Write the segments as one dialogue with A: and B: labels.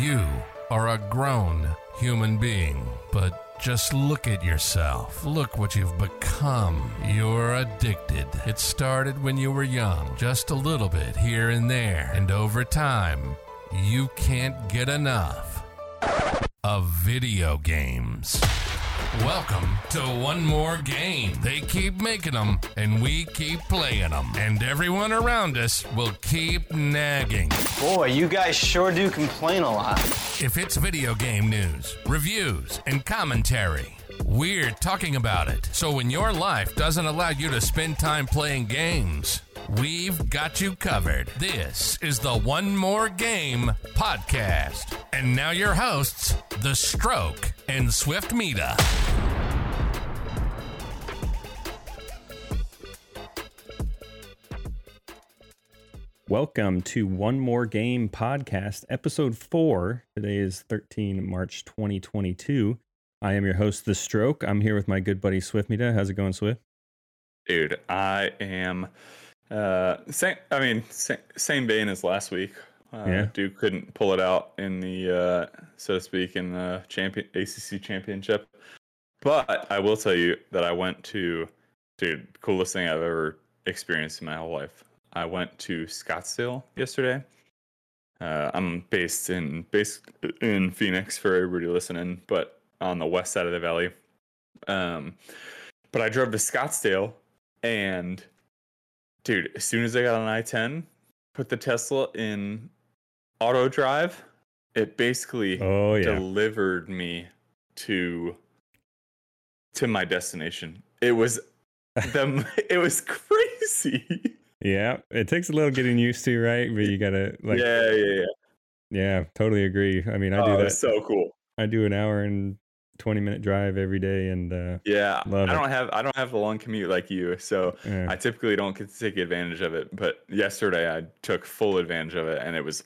A: You are a grown human being, but just look at yourself. Look what you've become. You're addicted. It started when you were young, just a little bit here and there, and over time, you can't get enough of video games. Welcome to One More Game. They keep making them, and we keep playing them. And everyone around us will keep nagging.
B: Boy, you guys sure do complain a lot.
A: If it's video game news, reviews, and commentary, we're talking about it. So when your life doesn't allow you to spend time playing games, we've got you covered. This is the One More Game podcast. And now your hosts, The Stroke and Swiftmida.
C: Welcome to One More Game Podcast, episode four. Today is 13 March 2022. I am your host, The Stroke. I'm here with my good buddy Swiftmida. How's it going, Swift?
D: Dude, I am uh same I mean same, same vein as last week. Uh,
C: Yeah.
D: Duke couldn't pull it out in the uh so to speak in the champion ACC championship. But I will tell you that I went to dude, coolest thing I've ever experienced in my whole life. I went to Scottsdale yesterday. Uh, I'm based in based in Phoenix for everybody listening, but on the west side of the valley. Um, but I drove to Scottsdale, and dude, as soon as I got on I-10, put the Tesla in auto drive, it basically
C: Oh, yeah.
D: delivered me to to my destination. It was the it was crazy.
C: Yeah. It takes a little getting used to, right? But you got to, like, yeah.
D: yeah, yeah, yeah.
C: totally agree. I mean, I
D: oh,
C: do
D: it
C: that.
D: was so cool.
C: I do an hour and 20 minute drive every day. And, uh,
D: Yeah,
C: Love
D: I don't have I don't have a long commute like you, so
C: yeah.
D: I typically don't get to take advantage of it. But yesterday I took full advantage of it, and it was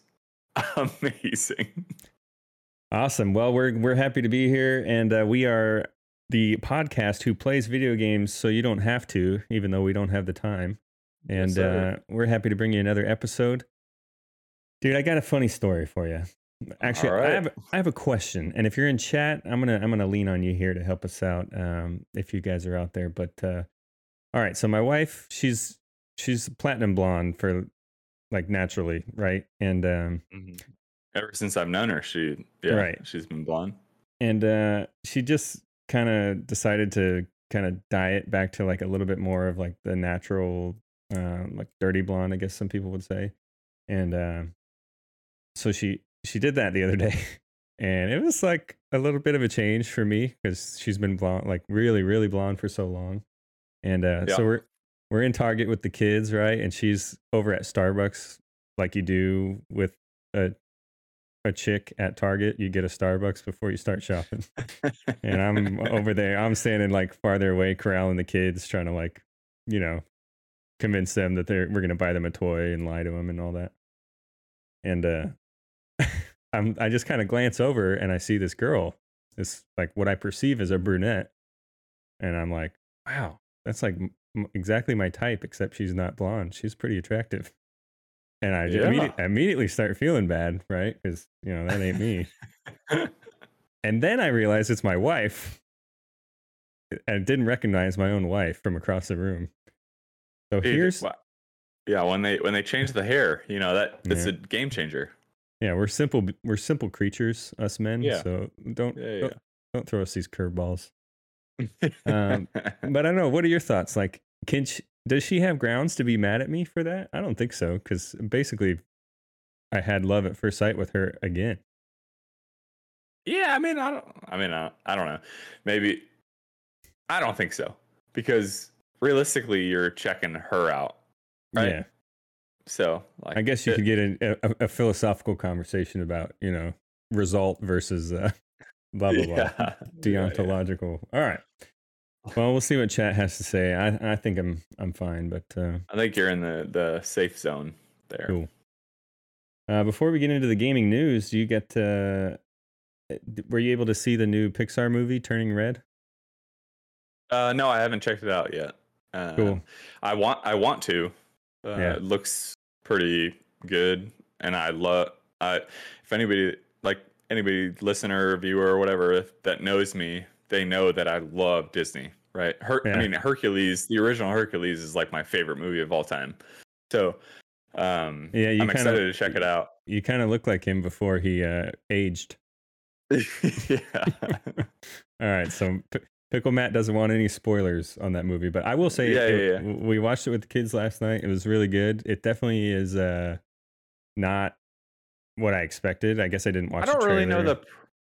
D: amazing.
C: Awesome. Well, we're we're happy to be here, and uh, we are the podcast who plays video games, so you don't have to, even though we don't have the time. And
D: Yes,
C: uh, we're happy to bring you another episode, dude. I got a funny story for you. Actually,
D: All
C: I have I have a question, and if you're in chat, I'm gonna I'm gonna lean on you here to help us out. Um, if you guys are out there, but uh, all right. So my wife, she's she's platinum blonde for like naturally, right? And um,
D: Mhm. Ever since I've known her, she yeah,
C: Right.
D: she's been blonde.
C: and uh she just kind of decided to kind of diet back to like a little bit more of like the natural um like dirty blonde i guess some people would say and uh, so she she did that the other day and it was like a little bit of a change for me because she's been blonde like really really blonde for so long and uh
D: Yeah.
C: so we're we're in target with the kids right and she's over at starbucks like you do with a a chick at target you get a starbucks before you start shopping and I'm over there. I'm standing like farther away, corralling the kids, trying to like, you know, convince them that they're we're gonna buy them a toy and lie to them and all that. And uh, I'm I just kind of glance over and I see this girl, this like what I perceive as a brunette, and I'm like, wow, that's like m- exactly my type, except she's not blonde. She's pretty attractive. And I just
D: Yeah.
C: immediately, immediately start feeling bad, right? Because you know that ain't me. And then I realize it's my wife. I didn't recognize my own wife from across the room. So
D: Dude,
C: here's
D: yeah, when they when they change the hair, you know that it's
C: Yeah.
D: a game changer.
C: Yeah, we're simple we're simple creatures, us men.
D: Yeah.
C: So don't
D: Yeah,
C: don't, don't throw us these curveballs. Um, But I don't know. What are your thoughts? Like, can she, does she have grounds to be mad at me for that? I don't think so, because basically, I had love at first sight with her again.
D: Yeah, I mean, I don't. I mean, I, I don't know. Maybe I don't think so because realistically, you're checking her out, right?
C: Yeah,
D: So, like,
C: I guess you
D: it-
C: could get a, a, a philosophical conversation about you know result versus uh, blah blah blah.
D: Yeah. Yeah, yeah.
C: deontological. All right. Well, we'll see what chat has to say. I I think I'm I'm fine, but uh,
D: I think you're in the the safe zone there.
C: cool. Uh, before we get into the gaming news, do you get uh, d- were you able to see the new Pixar movie Turning Red?
D: Uh, no, I haven't checked it out yet. Uh,
C: Cool.
D: I want I want to. Uh,
C: Yeah.
D: It looks pretty good, and I love. I if anybody like anybody listener, viewer, or whatever if, that knows me, they know that I love Disney. Right? Her-
C: Yeah.
D: I mean, Hercules, the original Hercules, is like my favorite movie of all time. So, um,
C: Yeah, you
D: I'm
C: kinda-
D: excited to check it out.
C: You kind of look like him before he uh, aged.
D: yeah.
C: All right, so P- Pickle Matt doesn't want any spoilers on that movie, but I will say,
D: Yeah,
C: it-
D: yeah, yeah.
C: we watched it with the kids last night. It was really good. It definitely is uh, not what I expected. I guess I didn't watch.
D: I don't
C: the
D: really know the.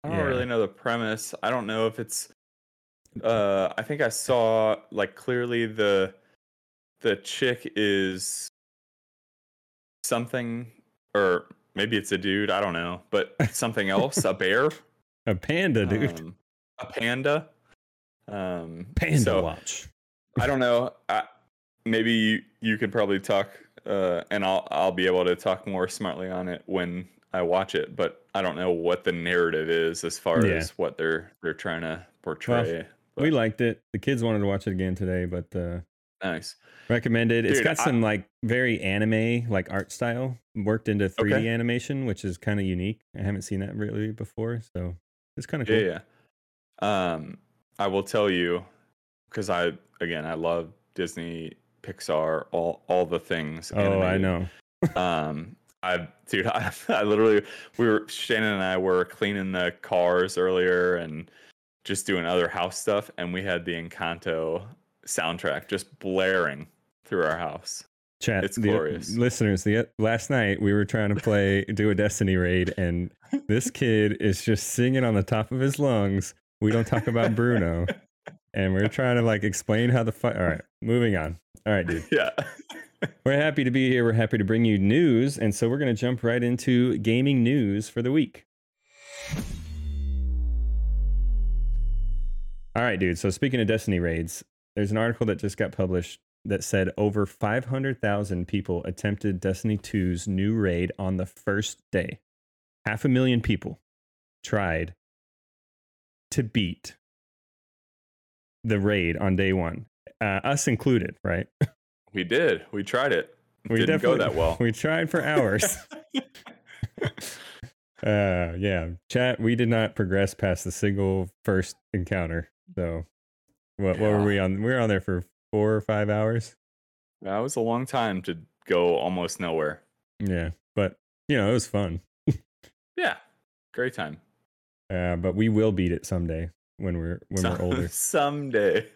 D: I don't really know the premise. I don't know if it's. Uh, I think I saw like clearly the, the chick is. Something, or maybe it's a dude. I don't know, but something else. a bear.
C: a panda, dude.
D: um, a panda. Um,
C: panda
D: so-
C: watch.
D: I don't know. I, maybe you, you could probably talk, uh, and I'll I'll be able to talk more smartly on it when I watch it. But I don't know what the narrative is as far
C: Yeah.
D: as what they're they're trying to portray.
C: We
D: but-
C: liked it. The kids wanted to watch it again today, but uh,
D: nice.
C: recommended. It's got
D: I-
C: some like very anime like art style worked into 3D
D: Okay.
C: animation, which is kind of unique. I haven't seen that really before, so it's kind of cool.
D: Yeah, yeah. Um, I will tell you because I again I love Disney, Pixar, all all the things.
C: Oh, I know.
D: um i dude I, I literally we were shannon and i were cleaning the cars earlier and just doing other house stuff and we had the encanto soundtrack just blaring through our house
C: Chat.
D: It's
C: the-
D: glorious.
C: listeners, the last night we were trying to play do a Destiny raid, and this kid is just singing on the top of his lungs. We don't talk about Bruno, and we're trying to like explain how the fight. All right, moving on. All right, dude.
D: yeah
C: We're happy to be here. We're happy to bring you news, and so we're gonna jump right into gaming news for the week. All right, dude. So speaking of Destiny raids, there's an article that just got published that said over 500,000 people attempted Destiny 2's new raid on the first day. Half a million people tried to beat the raid on day one, uh, us included, right?
D: we did we tried it
C: We
D: didn't go that well
C: We tried for hours. uh, yeah, chat. We did not progress past the single first encounter. So, what, what were we on? We were on there for four or five hours.
D: that was a long time to go almost nowhere
C: Yeah, but you know it was fun.
D: yeah great time
C: Uh, but we will beat it someday when we're when we're older.
D: someday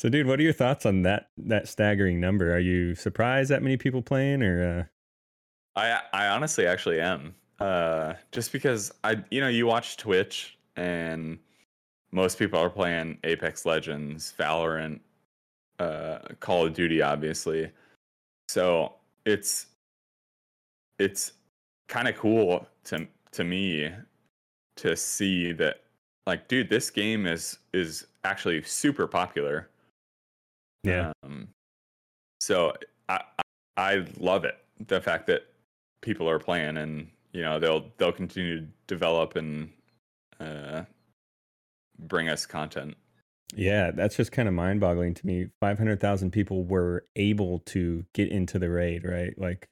C: So, dude, what are your thoughts on that that staggering number? Are you surprised that many people playing, or uh,
D: I I honestly actually am. Uh, just because I you know you watch Twitch and most people are playing Apex Legends, Valorant, uh, Call of Duty, obviously. So it's it's kind of cool to to me to see that like dude this game is is actually super popular
C: yeah,
D: um, so I, I I love it. The fact that people are playing and you know they'll they'll continue to develop and uh, bring us content.
C: yeah, that's just kind of mind boggling to me. Five hundred thousand people were able to get into the raid, right? Like,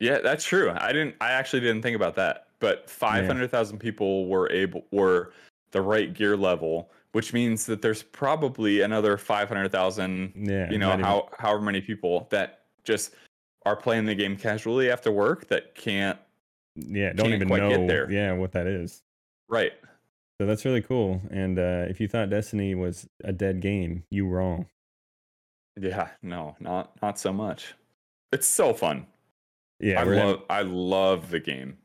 D: Yeah, that's true. I didn't. I actually didn't think about that. But five hundred thousand people were able were the right gear level, which means that there's probably another five hundred thousand.
C: yeah,
D: You know
C: not even-
D: how however many people that just are playing the game casually after work that can't
C: yeah, don't
D: can't
C: even
D: quite
C: know,
D: get there.
C: yeah, what that is.
D: right.
C: So that's really cool. And uh, if you thought Destiny was a dead game, you wrong.
D: Yeah, no, not not so much. It's so fun.
C: Yeah,
D: I love
C: hav-
D: I love the game.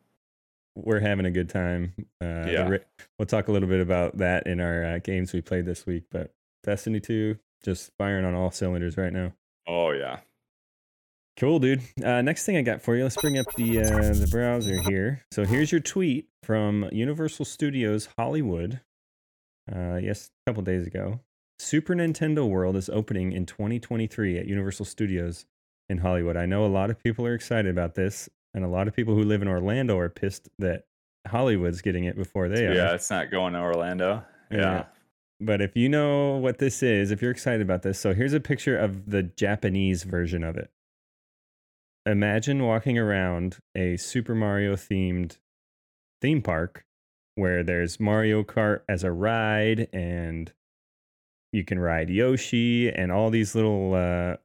C: We're having a good time. Uh,
D: Yeah.
C: we'll talk a little bit about that in our uh, games we played this week. But Destiny 2, just firing on all cylinders right now.
D: Oh yeah.
C: Cool, dude. Uh, next thing I got for you, let's bring up the uh, the browser here. So here's your tweet from Universal Studios Hollywood. Uh, yes, a couple days ago. Super Nintendo World is opening in 2023 at Universal Studios in Hollywood. I know a lot of people are excited about this, and a lot of people who live in Orlando are pissed that Hollywood's getting it before they are.
D: Yeah, it's not going to Orlando.
C: Yeah.
D: Yeah.
C: But if you know what this is, if you're excited about this, so here's a picture of the Japanese version of it. Imagine walking around a Super Mario themed theme park where there's Mario Kart as a ride and you can ride Yoshi and all these little uh,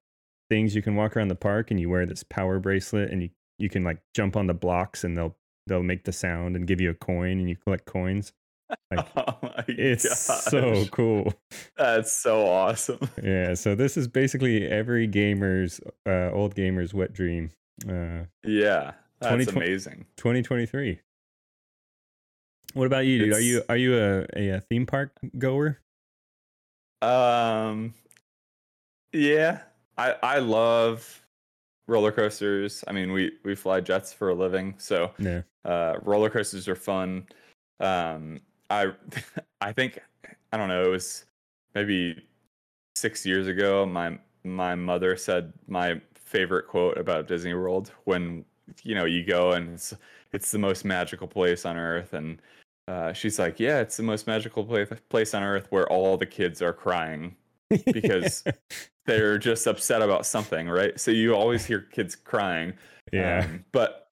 C: things you can walk around the park and you wear this power bracelet and you, you can like jump on the blocks and they'll they'll make the sound and give you a coin and you collect coins. Like,
D: oh my
C: it's so cool.
D: That's so awesome.
C: Yeah, so this is basically every gamer's uh, old gamer's wet dream. Uh,
D: Yeah, that's
C: 2020
D: amazing.
C: 2023. What about you, dude? Are you are you a, a, a theme park goer?
D: Um, yeah, I I love roller coasters. I mean, we we fly jets for a living, so
C: Yeah.
D: uh, roller coasters are fun. Um, I I think I don't know. It was maybe six years ago. My my mother said my favorite quote about Disney World when you know you go and it's it's the most magical place on earth and uh, she's like yeah it's the most magical place place on earth where all the kids are crying Because- they're just upset about something right so you always hear kids crying
C: yeah.
D: um, but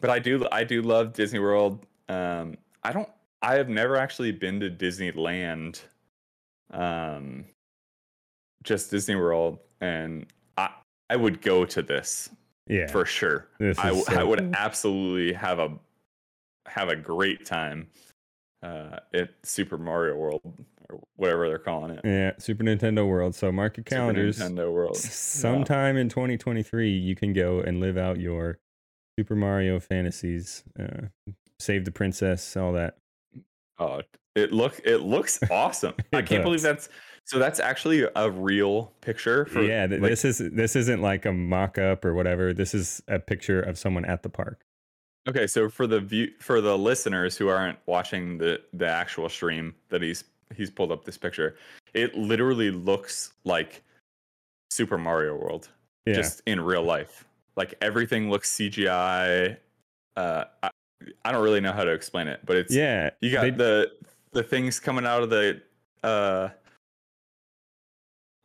D: but I do I do love Disney World. Um, I don't. I have never actually been to Disneyland. Um, just Disney World, and I I would go to this
C: yeah.
D: for sure. I, w- I
C: so
D: would absolutely have a have a great time uh, at Super Mario World or whatever they're calling it.
C: Yeah, Super Nintendo World. So mark your
D: Super. Nintendo World.
C: Sometime in 2023, you can go and live out your Super Mario fantasies. Uh, save the princess, all that.
D: Oh, it look it looks awesome. I can't believe that's so. That's actually a real picture. For,
C: yeah, th-
D: like,
C: this is this isn't like a mock-up or whatever. This is a picture of someone at the park.
D: okay. So for the view for the listeners who aren't watching the the actual stream that he's he's pulled up this picture, it literally looks like Super Mario World
C: Yeah,
D: just in real life. Like everything looks CGI. Uh, I, I don't really know how to explain it, but it's
C: yeah.
D: You got
C: they-
D: the the things coming out of the uh,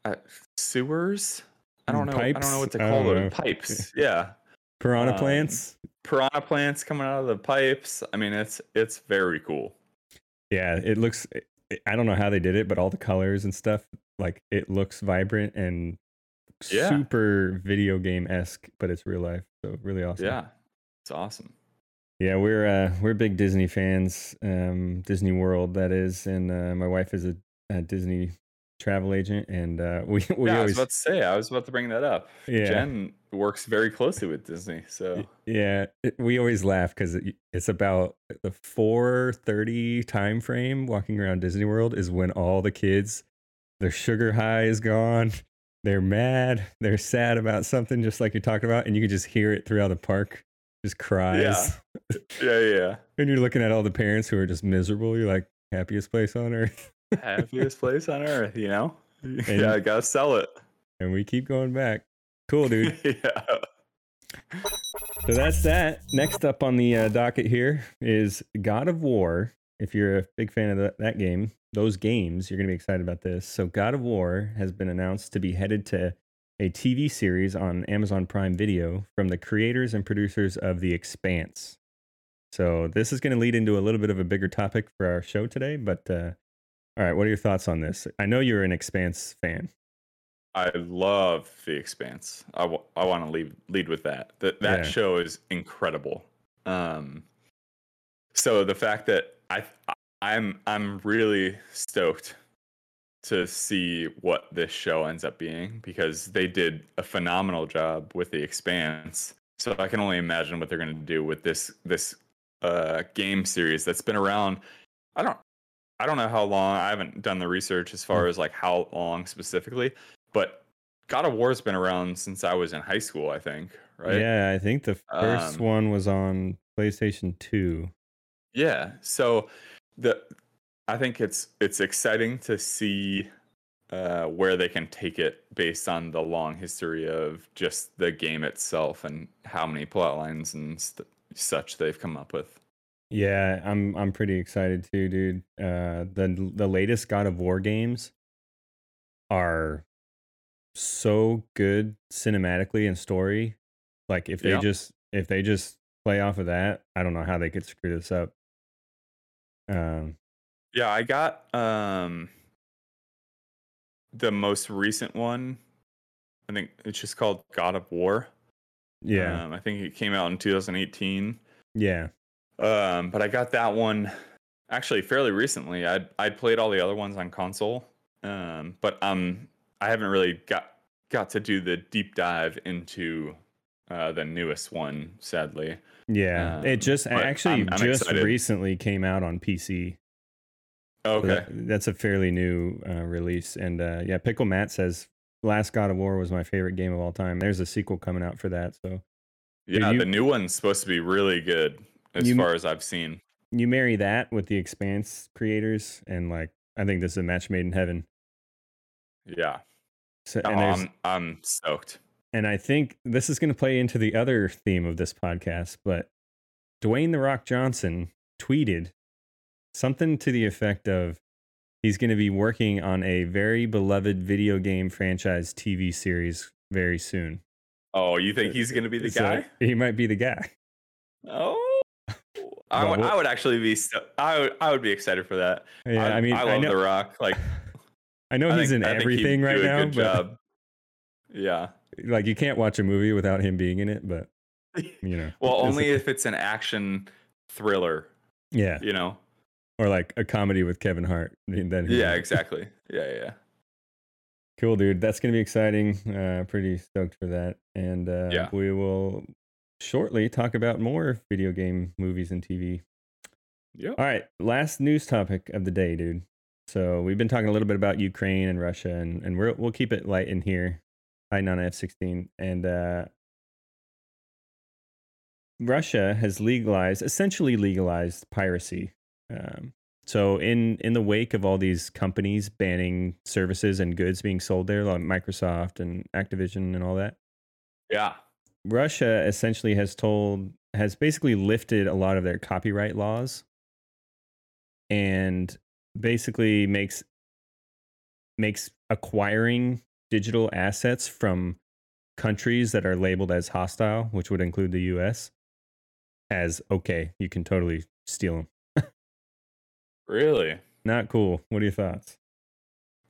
D: uh sewers. I don't know. I don't know what to call them.
C: know.
D: Pipes. Yeah.
C: piranha
D: um,
C: plants.
D: Piranha plants coming out of the pipes. I mean, it's it's very cool.
C: Yeah, it looks. I don't know how they did it, but all the colors and stuff, like it looks vibrant and
D: Yeah.
C: super video game esque, but it's real life. So really awesome.
D: Yeah. It's awesome.
C: Yeah, we're uh, we're big Disney fans. Um, Disney World, that is, and uh, my wife is a, a Disney travel agent, and uh, we we
D: yeah, I was
C: always
D: about to say. I was about to bring that up.
C: yeah
D: Jen works very closely with Disney, so
C: yeah it, we always laugh because it, it's about the four thirty time frame. Walking around Disney World is when all the kids, their sugar high is gone. They're mad. They're sad about something, just like you're talking about, and you can just hear it throughout the park. Just cries.
D: yeah, yeah. yeah.
C: And you're looking at all the parents who are just miserable. You're like, happiest place on earth.
D: Happiest place on earth, you know. yeah, I gotta sell it.
C: And we keep going back. Cool, dude.
D: yeah.
C: so that's that. Next up on the uh, docket here is God of War. If you're a big fan of that, that game, those games, you're going to be excited about this. So, God of War has been announced to be headed to a TV series on Amazon Prime Video from the creators and producers of The Expanse. So, this is going to lead into a little bit of a bigger topic for our show today. But, uh, all right, what are your thoughts on this? I know you're an Expanse fan.
D: I love The Expanse. I, w- I want to lead lead with that. That that
C: Yeah.
D: show is incredible. Um, so the fact that I I'm I'm really stoked to see what this show ends up being because they did a phenomenal job with The Expanse. So I can only imagine what they're going to do with this this uh, game series that's been around. I don't I don't know how long. I haven't done the research as far as like how long specifically, but God of War's been around since I was in high school. I think, right?
C: Yeah, I think the first
D: Um,
C: one was on PlayStation 2.
D: Yeah. So the I think it's it's exciting to see uh, where they can take it based on the long history of just the game itself and how many plot lines and st- such they've come up with.
C: Yeah, I'm I'm pretty excited too, dude. Uh the the latest God of War games are so good cinematically and story. Like if they
D: Yeah.
C: just if they just play off of that, I don't know how they could screw this up. Um,
D: Yeah, I got um the most recent one. I think it's just called God of War.
C: yeah,
D: Um, I think it came out in 2018.
C: yeah,
D: Um, but I got that one actually fairly recently. I'd I'd played all the other ones on console. Um, but um I haven't really got got to do the deep dive into uh the newest one, sadly.
C: yeah.
D: Um,
C: it just actually
D: I'm- I'm
C: just
D: excited.
C: recently came out on PC. So
D: Okay.
C: that- that's a fairly new uh, release. And uh, yeah, Pickle Matt says Last God of War was my favorite game of all time. There's a sequel coming out for that. So
D: Yeah,
C: you-
D: the new one's supposed to be really good as
C: You-
D: far as I've seen.
C: you marry that with the Expanse creators, and like I think this is a match made in heaven.
D: Yeah.
C: So,
D: Oh,
C: and there's
D: I'm I'm stoked.
C: and I think this is going to play into the other theme of this podcast, but Dwayne the Rock Johnson tweeted something to the effect of he's going to be working on a very beloved video game franchise TV series very soon.
D: Oh, you think he's gonna be the
C: So
D: guy?
C: he might be the guy.
D: Oh, I would, I would actually be. I would, I would be excited for that.
C: Yeah, I, mean,
D: I
C: I,
D: love
C: know,
D: The Rock. Like,
C: I know
D: I
C: he's
D: think-
C: in
D: I
C: everything right now,
D: good
C: but
D: job. Yeah.
C: like you can't watch a movie without him being in it. But you know,
D: Well, only if it's an action thriller.
C: yeah,
D: You know.
C: or like a comedy with Kevin Hart. Then he
D: Yeah. Exactly. Yeah. Yeah.
C: Cool, dude. That's gonna be exciting. Uh, pretty stoked for that. And uh,
D: Yeah.
C: we will shortly talk about more video game movies and TV.
D: Yep.
C: All right, last news topic of the day, dude. So we've been talking a little bit about Ukraine and Russia, and and we're, we'll keep it light in here. Hiding on F sixteen, and uh, Russia has legalized, essentially legalized piracy. Um, so in in the wake of all these companies banning services and goods being sold there, like Microsoft and Activision and all that,
D: Yeah.
C: Russia essentially has told has basically lifted a lot of their copyright laws and basically makes makes acquiring digital assets from countries that are labeled as hostile, which would include the US, as okay, you can totally steal them.
D: Really.
C: Not cool. What are your thoughts?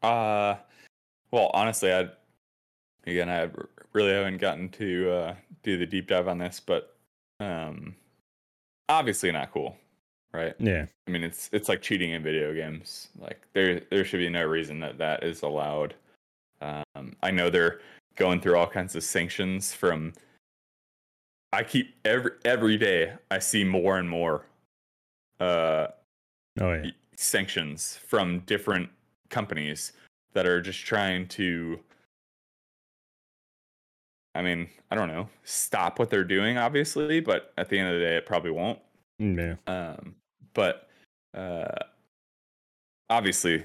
D: Uh, well, honestly, I again, I really haven't gotten to uh, do the deep dive on this, but um, obviously not cool, right?
C: Yeah.
D: I mean, it's it's like cheating in video games. Like there there should be no reason that that is allowed. Um, I know they're going through all kinds of sanctions from. I keep every every day I see more and more uh,
C: Oh yeah.
D: sanctions from different companies that are just trying to I mean, I don't know, stop what they're doing obviously, but at the end of the day it probably won't.
C: Mm, Yeah.
D: Um but uh obviously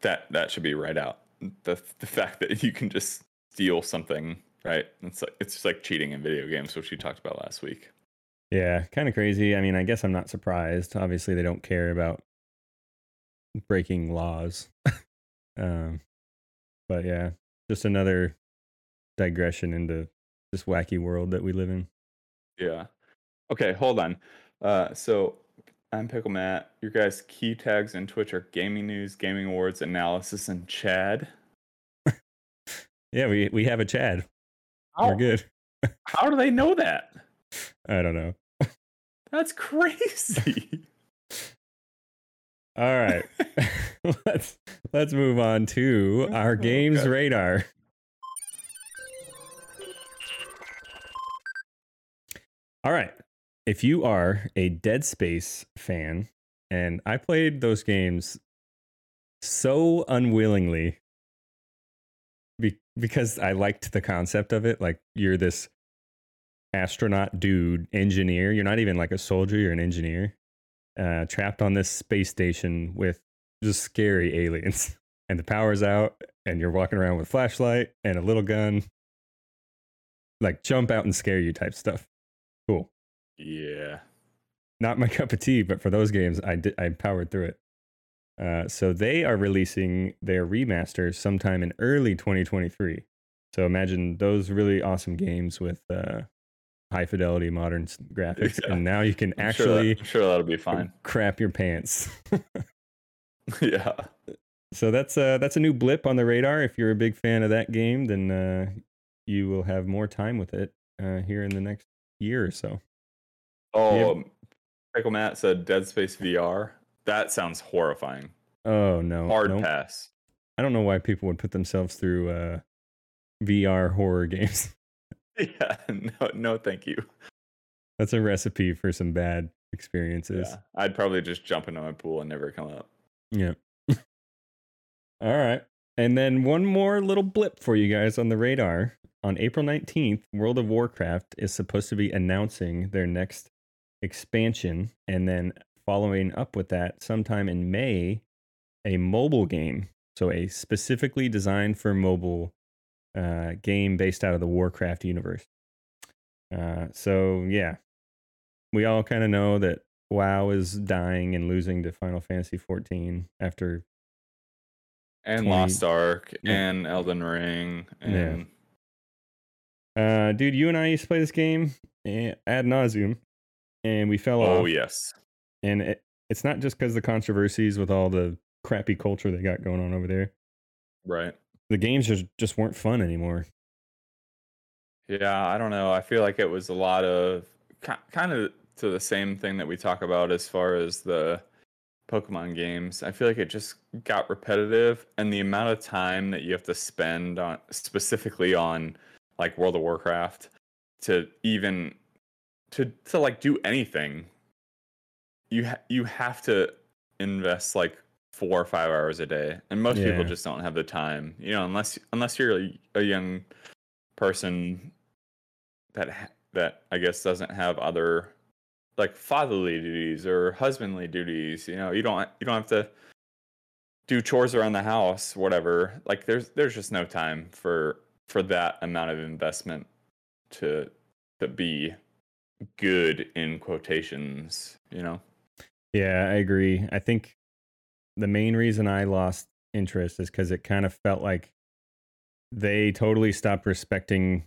D: that that should be right out. The the fact that you can just steal something, right? It's like it's just like cheating in video games, which we talked about last week.
C: Yeah, kind of crazy. I mean, I guess I'm not surprised. Obviously, they don't care about breaking laws. um, but yeah, just another digression into this wacky world that we live in.
D: Yeah. Okay, hold on. Uh, so I'm Pickle Matt. Your guys' key tags in Twitch are gaming news, gaming awards, analysis, and Chad.
C: Yeah, we we have a Chad.
D: How,
C: We're good.
D: how do they know that?
C: I don't know.
D: That's crazy.
C: All right, let's let's move on to our games
D: Okay.
C: radar. All right, if you are a Dead Space fan, and I played those games so unwillingly be- because I liked the concept of it. Like you're this astronaut dude, engineer. You're not even like a soldier. You're an engineer uh, trapped on this space station with just scary aliens. And the power's out, and you're walking around with a flashlight and a little gun. Like jump out and scare you type stuff. Cool.
D: Yeah.
C: Not my cup of tea, but for those games, I did I powered through it. Uh, so they are releasing their remaster sometime in early 2023. So imagine those really awesome games with uh, high fidelity modern graphics,
D: Yeah.
C: and now you can
D: I'm sure that-
C: actually
D: I'm sure that'll be fine.
C: crap your pants.
D: yeah.
C: so that's uh that's a new blip on the radar. If you're a big fan of that game, then uh, you will have more time with it uh, here in the next year or so.
D: Oh, um, Pickle Matt said Dead Space VR. That sounds horrifying.
C: Oh no,
D: Hard
C: nope.
D: pass.
C: I don't know why people would put themselves through uh, VR horror games.
D: Yeah. No, no, thank you.
C: That's a recipe for some bad experiences.
D: Yeah. I'd probably just jump into my pool and never come up.
C: Yeah. All right. And then one more little blip for you guys on the radar. On April 19th, World of Warcraft is supposed to be announcing their next expansion. And then following up with that, sometime in May, a mobile game. So, a specifically designed for mobile uh, game based out of the Warcraft universe. Uh, so, yeah, we all kind of know that WoW is dying and losing to Final Fantasy 14 after
D: And
C: 20
D: Lost Ark
C: Yeah.
D: and Elden Ring
C: Yeah.
D: and
C: Uh, dude, you and I used to play this game eh, ad nauseum, and we fell
D: oh,
C: off.
D: oh yes.
C: And it, it's not just because the controversies with all the crappy culture they got going on over there.
D: Right.
C: The games just just weren't fun anymore.
D: Yeah, I don't know. I feel like it was a lot of kind of to the same thing that we talk about as far as the Pokemon games. I feel like it just got repetitive and the amount of time that you have to spend on specifically on like World of Warcraft to even to to like do anything you ha- you have to invest like 4 or 5 hours a day and most people just don't have the time. You know, unless unless you're a, a young person that ha- that I guess doesn't have other like fatherly duties or husbandly duties. You know, you don't you don't have to do chores around the house, whatever. Like there's there's just no time for for that amount of investment to to be good in quotations. You know.
C: Yeah, I agree. I think the main reason I lost interest is because it kind of felt like they totally stopped respecting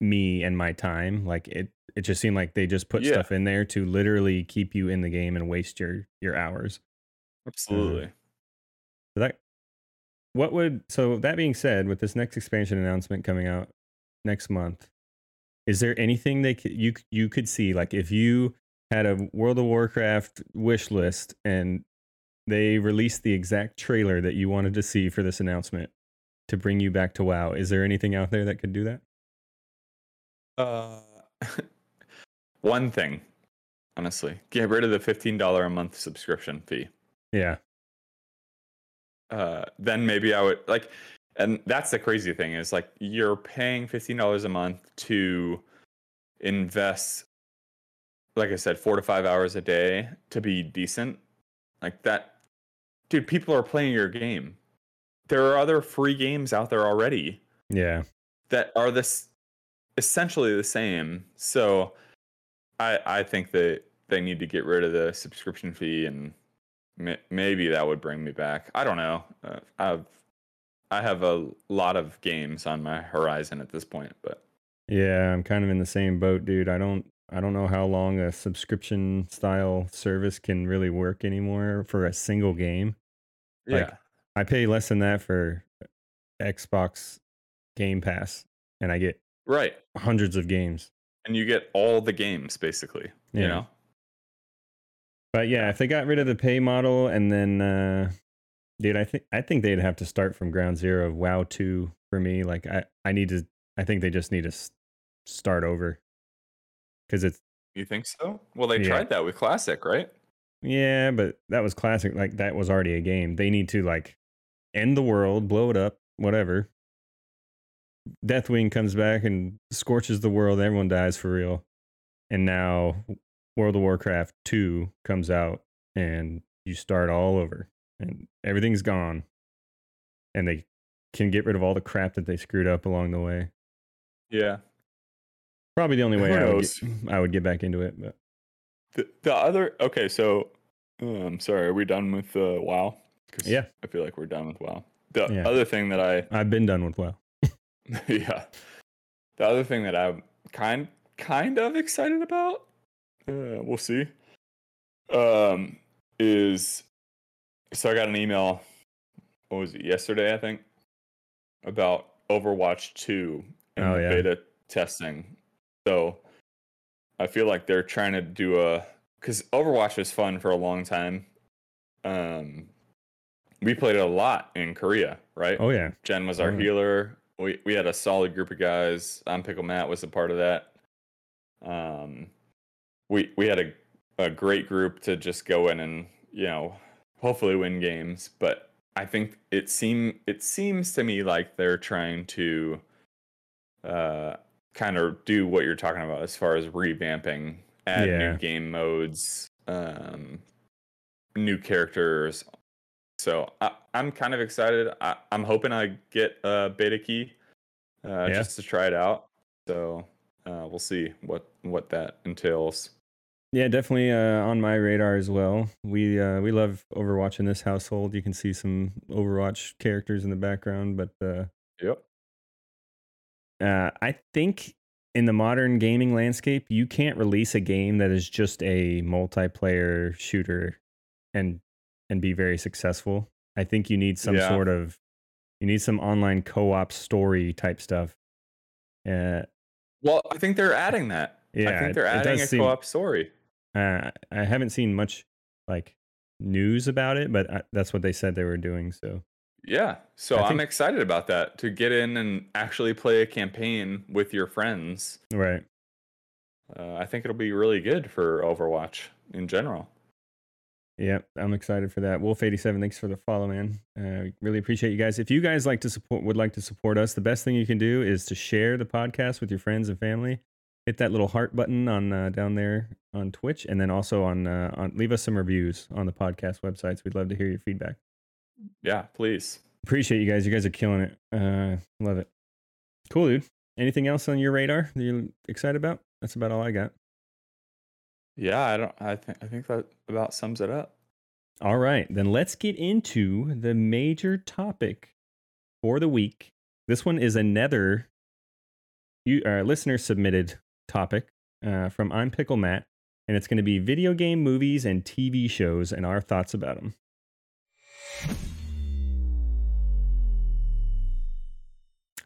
C: me and my time. Like it, it just seemed like they just put
D: Yeah.
C: stuff in there to literally keep you in the game and waste your your hours.
D: Absolutely.
C: So that what would so that being said, with this next expansion announcement coming out next month, is there anything they could, you you could see like if you had a World of Warcraft wish list and they released the exact trailer that you wanted to see for this announcement to bring you back to WoW, is there anything out there that could do that?
D: Uh, one thing, honestly, get rid of the fifteen dollar a month subscription fee.
C: Yeah.
D: uh, then maybe I would like, and that's the crazy thing is like you're paying fifteen dollars a month to invest, like I said, four to five hours a day to be decent. Like that, dude. People are playing your game. There are other free games out there already
C: Yeah.
D: that are this essentially the same. So, I I think that they need to get rid of the subscription fee and ma- maybe that would bring me back. I don't know. Uh, I've I have a lot of games on my horizon at this point, but
C: Yeah, I'm kind of in the same boat, dude. I don't I don't know how long a subscription style service can really work anymore for a single game.
D: yeah,
C: Like, I pay less than that for Xbox Game Pass and I get
D: right.
C: hundreds of games.
D: And you get all the games basically. You know,
C: But yeah, if they got rid of the pay model and then uh dude, I think I think they'd have to start from ground zero of WoW 2 for me. Like I I need to I think they just need to s- start over. Cuz it's
D: you think so? Well, they
C: Yeah.
D: tried that with Classic, right?
C: Yeah, but that was classic. Like that was already a game. They need to like end the world, blow it up, whatever. Deathwing comes back and scorches the world. Everyone dies for real. And now World of Warcraft 2 comes out and you start all over and everything's gone. And they can get rid of all the crap that they screwed up along the way.
D: Yeah.
C: Probably the only way I would, get, I would get back into it. But
D: The the other okay, so um sorry, are we done with uh, WoW? 'Cause
C: Yeah.
D: I feel like we're done with WoW. The
C: Yeah.
D: other thing that I
C: I've been done with WoW.
D: yeah. The other thing that I'm kind kind of excited about. Uh, we'll see. Um, is so I got an email. What was it yesterday? I think about Overwatch Two and
C: Oh, yeah.
D: beta testing. So I feel like they're trying to do a because Overwatch was fun for a long time. Um, we played it a lot in Korea, right?
C: Oh yeah.
D: Jen was our
C: Mhm.
D: healer. We we had a solid group of guys. I'm Pickle Matt was a part of that. Um, we we had a a great group to just go in and you know hopefully win games. But I think it seem it seems to me like they're trying to uh kind of do what you're talking about as far as revamping, add
C: Yeah.
D: new game modes, um, new characters, so I, I'm kind of excited. I, I'm hoping I get a beta key uh,
C: Yeah.
D: just to try it out. So uh, we'll see what what that entails.
C: Yeah, definitely uh, on my radar as well. We uh, we love Overwatch in this household. You can see some Overwatch characters in the background, but uh,
D: Yep.
C: uh, I think in the modern gaming landscape, you can't release a game that is just a multiplayer shooter and and be very successful. I think you need some
D: Yeah.
C: sort of you need some online co-op story type stuff. Uh,
D: Well, I think they're adding that.
C: Yeah,
D: I think they're
C: it-
D: adding a
C: seem-
D: co-op story.
C: Uh, I haven't seen much like news about it, but I, that's what they said they were doing. So
D: Yeah. So
C: I
D: I'm
C: think-
D: excited about that to get in and actually play a campaign with your friends.
C: right,
D: Uh, I think it'll be really good for Overwatch in general.
C: yeah, I'm excited for that. Wolf eighty seven, thanks for the follow, man. Uh, really appreciate you guys. If you guys like to support, would like to support us, the best thing you can do is to share the podcast with your friends and family. Hit that little heart button on uh, down there on Twitch, and then also on uh, on leave us some reviews on the podcast websites. We'd love to hear your feedback.
D: Yeah, please.
C: Appreciate you guys. You guys are killing it. Uh, love it. Cool, dude. Anything else on your radar that you're excited about? That's about all I got.
D: Yeah, I don't. I think I think that about sums it up.
C: All right, then let's get into the major topic for the week. This one is another you uh, listener submitted topic uh, from I'm Pickle Matt, and it's going to be video game movies and TV shows and our thoughts about them.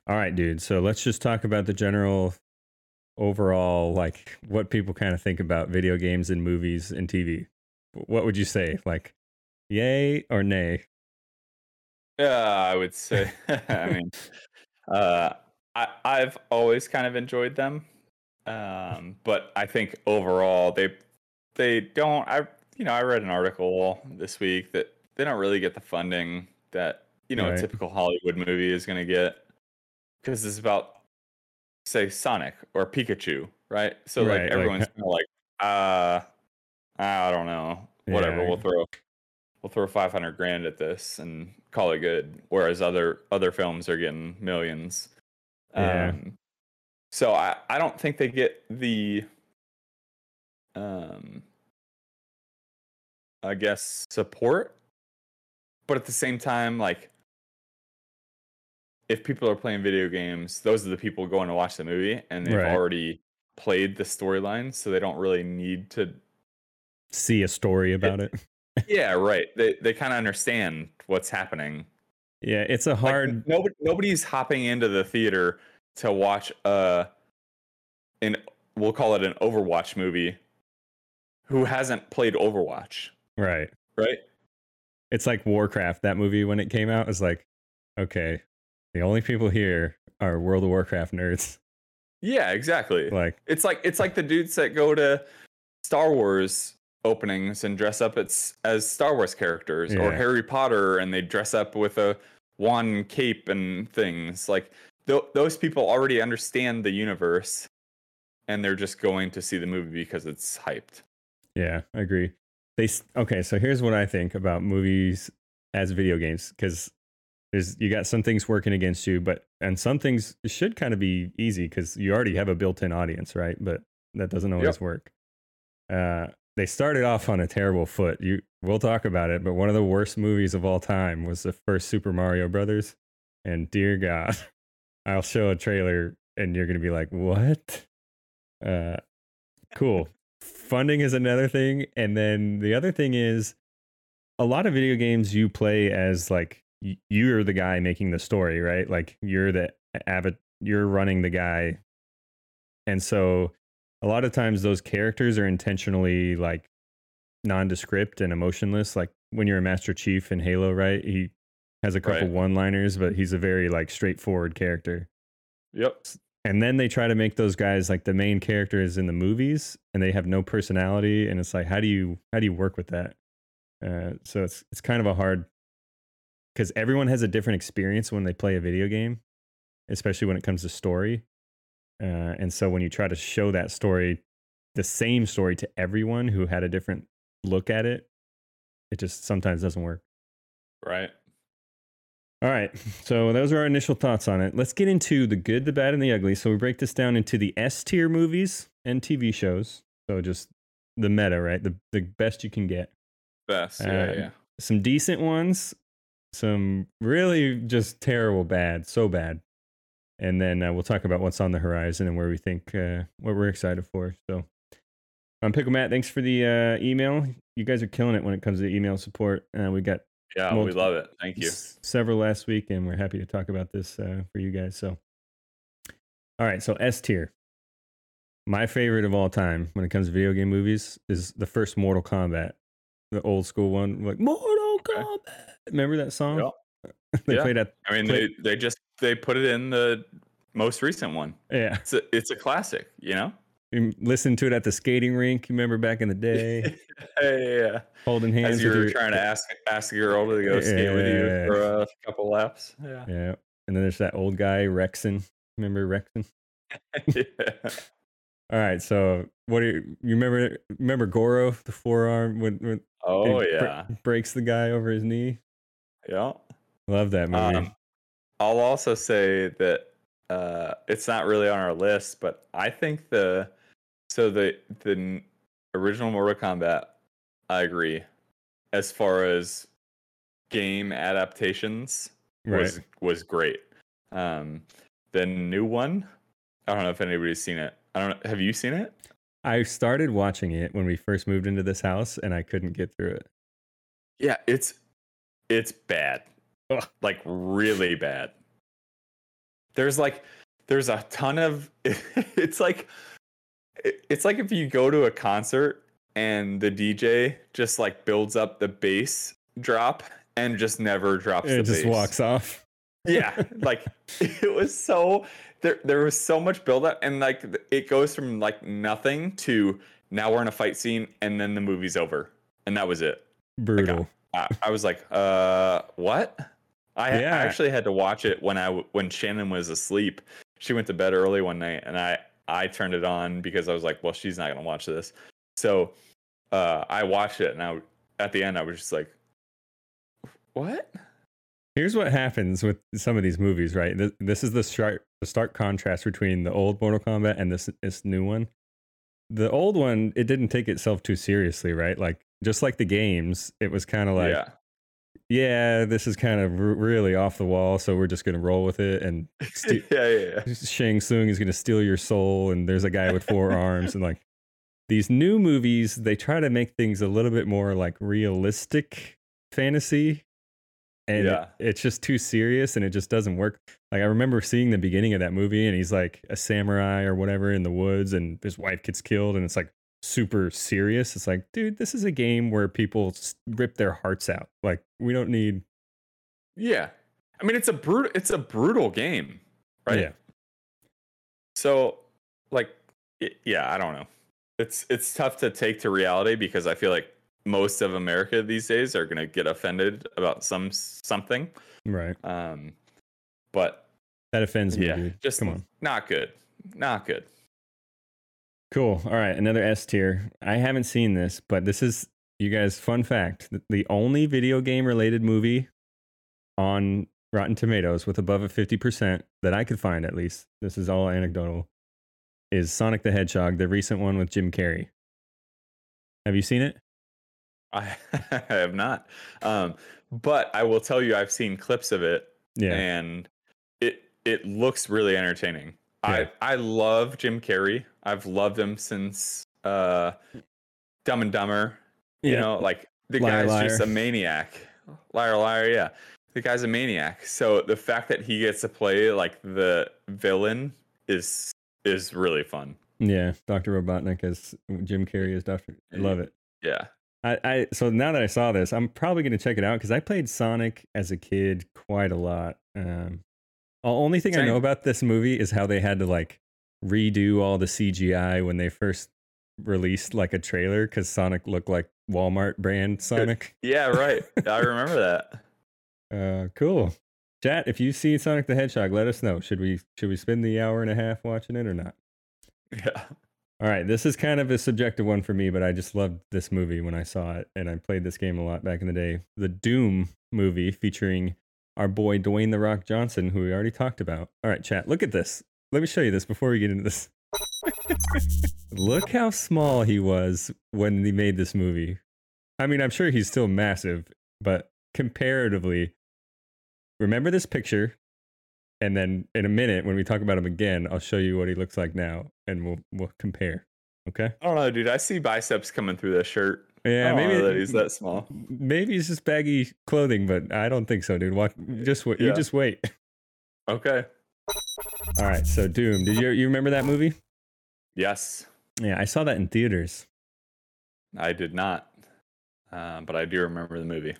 C: All right, dude. So let's just talk about the general overall, like what people kind of think about video games and movies and TV. What would you say? Like, yay or nay?
D: Yeah, I would say. I mean, uh, I I've always kind of enjoyed them, um, but I think overall they they don't. I you know I read an article this week that they don't really get the funding that you know
C: Right.
D: a typical Hollywood movie is going to get because it's about say Sonic or Pikachu, right? So
C: Right,
D: like
C: like-
D: everyone's of like, uh, I don't know, whatever.
C: Yeah.
D: We'll throw we'll throw 500 grand at this and call it good whereas other other films are getting millions
C: Yeah.
D: um so i i don't think they get the um i guess support but at the same time like if people are playing video games those are the people going to watch the movie and they've
C: Right.
D: already played the storyline so they don't really need to
C: See a story about it.
D: yeah right they they kind of understand what's happening
C: Yeah, it's a
D: Like,
C: hard.
D: nobody nobody's hopping into the theater to watch uh an we'll call it an Overwatch movie who hasn't played Overwatch,
C: right.
D: right?
C: It's like Warcraft. That movie when it came out was like, okay, the only people here are World of Warcraft nerds.
D: Yeah, exactly.
C: Like,
D: It's like it's like the dudes that go to Star Wars openings and dress up as as Star Wars characters or Harry Potter and they dress up with a wand cape and things. Like th- those people already understand the universe and they're just going to see the movie because it's hyped.
C: yeah, I agree. They okay. So here's what I think about movies as video games because there's you got some things working against you, but and some things should kind of be easy because you already have a built-in audience, right? But that doesn't always
D: Yep.
C: work. Uh, they started off on a terrible foot. You we'll talk about it, but one of the worst movies of all time was the first Super Mario Brothers. And dear God, I'll show a trailer and you're gonna be like, "What?" Uh, cool. Funding is another thing, and then the other thing is a lot of video games you play as like you're the guy making the story, right? Like you're the avid, you're running the guy, and so a lot of times those characters are intentionally like nondescript and emotionless. Like when you're a Master Chief in Halo, right? He has a couple
D: Right.
C: one-liners, but he's a very like straightforward character.
D: Yep.
C: And then they try to make those guys like the main characters in the movies, and they have no personality. And it's like, how do you how do you work with that? Uh, so it's it's kind of a hard because everyone has a different experience when they play a video game, especially when it comes to story. Uh, and so when you try to show that story, the same story to everyone who had a different look at it, it just sometimes doesn't work.
D: Right.
C: All right. So those are our initial thoughts on it. Let's get into the good, the bad, and the ugly. So we break this down into the S tier movies and TV shows. So just the meta, right? The the best you can get.
D: Best. Yeah.
C: Uh,
D: yeah.
C: Some decent ones, some really just terrible bad, so bad. And then uh, we'll talk about what's on the horizon and where we think uh, what we're excited for. So, um, Pickle Matt, thanks for the uh, email. You guys are killing it when it comes to email support. Uh, we got
D: Yeah. we love it. Thank you.
C: several last week, and we're happy to talk about this uh, for you guys. So, all right, so S tier. My favorite of all time when it comes to video game movies is the first Mortal Kombat, the old school one, like Mortal
D: Okay.
C: Kombat. Remember that song?
D: Yep.
C: they
D: Yeah.
C: played at
D: I mean,
C: play-
D: they, they just they put it in the most recent one.
C: yeah.
D: It's a it's a classic. You know.
C: You Listen to it at the skating rink. You remember back in the day,
D: yeah, yeah.
C: holding hands.
D: As you were
C: your-
D: trying to ask ask a girl to go skate with you
C: Yeah.
D: for a couple laps. Yeah.
C: Yeah, and then there's that old guy Rexon. Remember Rexon?
D: yeah.
C: All right, so what do you, you remember? Remember Goro, the forearm when, when
D: Oh yeah.
C: breaks the guy over his knee.
D: Yeah.
C: Love that movie.
D: Um, I'll also say that uh, it's not really on our list, but I think the so the the original Mortal Kombat, I agree, as far as game adaptations was
C: right.
D: was great. Um, the new one, I don't know if anybody's seen it. I don't. Have you seen it?
C: I started watching it when we first moved into this house, and I couldn't get through it.
D: Yeah, it's it's bad.
C: Ugh.
D: Like really bad. There's like there's a ton of it's like it's like if you go to a concert and the DJ just like builds up the bass drop and just never drops
C: It
D: the
C: just
D: bass.
C: walks off.
D: Yeah, like it was so there there was so much buildup and like it goes from like nothing to now we're in a fight scene and then the movie's over and that was it.
C: Brutal.
D: I, I was like, uh, what? I,
C: Yeah.
D: I actually had to watch it when I when Shannon was asleep. She went to bed early one night, and I I turned it on because I was like, well, she's not gonna watch this. So uh, I watched it, and I at the end I was just like, what?
C: Here's what happens with some of these movies, right? This, this is the stark, the stark contrast between the old Mortal Kombat and this this new one. The old one, it didn't take itself too seriously, right? Like just like the games, it was kind of like,
D: yeah,
C: yeah, this is kind of r- really off the wall, so we're just gonna roll with it. And st-
D: yeah, yeah, yeah.
C: Shang Tsung is gonna steal your soul, and there's a guy with four arms, and like these new movies, they try to make things a little bit more like realistic fantasy, and it- it's just too serious, and it just doesn't work. Like I remember seeing the beginning of that movie, and he's like a samurai or whatever in the woods, and his wife gets killed, and it's like super serious. It's like, dude, this is a game where people rip their hearts out. Like we don't need,
D: Yeah. I mean, it's a brutal it's a brutal game, right?
C: Yeah.
D: So, like, y- yeah, I don't know. It's it's tough to take to reality because I feel like most of America these days are gonna get offended about some something.
C: right?
D: Um, but
C: That offends me,
D: yeah,
C: dude.
D: just
C: come on.
D: not good, not good.
C: Cool. All right, another S tier. I haven't seen this, but this is you guys. Fun fact: the only video game related movie on Rotten Tomatoes with above a fifty percent that I could find, at least. This is all anecdotal. Is Sonic the Hedgehog, the recent one with Jim Carrey? Have you seen it?
D: I have not, um, but I will tell you, I've seen clips of it
C: Yeah.
D: and it it looks really entertaining.
C: Yeah.
D: I I love Jim Carrey. I've loved him since uh, Dumb and Dumber. You
C: Yeah.
D: know, like the
C: Liar,
D: guy's just a maniac. Liar, liar. Yeah, the guy's a maniac. So the fact that he gets to play like the villain is is really fun.
C: Yeah, Doctor Robotnik as Jim Carrey as Doctor. I love it.
D: Yeah.
C: I, I so now that I saw this, I'm probably going to check it out because I played Sonic as a kid quite a lot. Um, the only thing I know about this movie is how they had to like redo all the CGI when they first released like a trailer because Sonic looked like Walmart brand Sonic.
D: Yeah. Right. I remember that.
C: Uh, cool. Chat, if you see Sonic the Hedgehog, let us know. Should we should we spend the hour and a half watching it or not?
D: Yeah.
C: All right, this is kind of a subjective one for me, but I just loved this movie when I saw it, and I played this game a lot back in the day. The Doom movie featuring our boy Dwayne the Rock Johnson, who we already talked about. All right, chat, look at this. Let me show you this before we get into this. look how small he was when he made this movie. I mean, I'm sure he's still massive, but comparatively, remember this picture and then in a minute when we talk about him again i'll show you what he looks like now and we'll we'll compare okay
D: I don't know, dude. I see biceps coming through this shirt.
C: yeah maybe
D: that he's that small.
C: maybe it's just baggy clothing but i don't think so dude Watch, just wait you just wait
D: Okay.
C: All right so doom did you you remember that movie
D: Yes,
C: yeah i saw that in theaters
D: I did not, um, but I do remember the movie.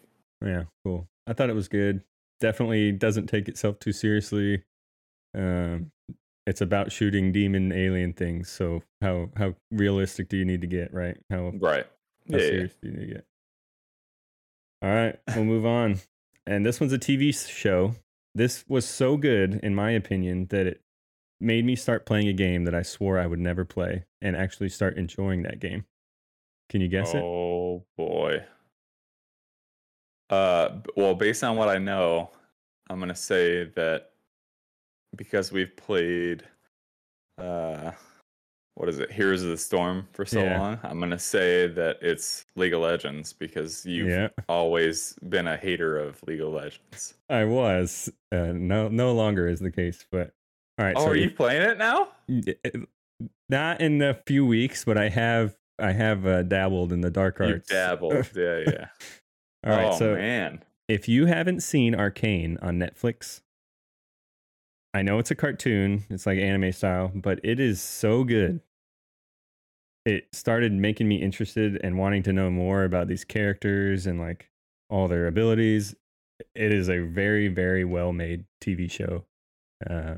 C: yeah cool i thought it was good definitely doesn't take itself too seriously um it's about shooting demon alien things so how how realistic do you need to get right how
D: Right.
C: How
D: Yeah. yeah.
C: do you need to get? All right, we'll move on. And this one's a TV show. This was so good, in my opinion, that it made me start playing a game that I swore I would never play and actually start enjoying that game. Can you guess it?
D: oh boy. Uh, well, based on what I know, I'm gonna say that because we've played, uh, what is it, Heroes of the Storm for so
C: Yeah.
D: long, I'm gonna say that it's League of Legends because you've
C: Yeah,
D: always been a hater of League of Legends.
C: I was. Uh, no, no longer is the case. But all right.
D: Oh,
C: so
D: are you
C: if-
D: playing it now?
C: not in a few weeks, but I have. I have uh, dabbled in the dark arts.
D: You dabbled. yeah, yeah.
C: All right.
D: oh
C: so
D: man.
C: if you haven't seen Arcane on Netflix, I know it's a cartoon, it's like anime style, but it is so good. It started making me interested and wanting to know more about these characters and like all their abilities. It is a very, very well made TV show. Uh,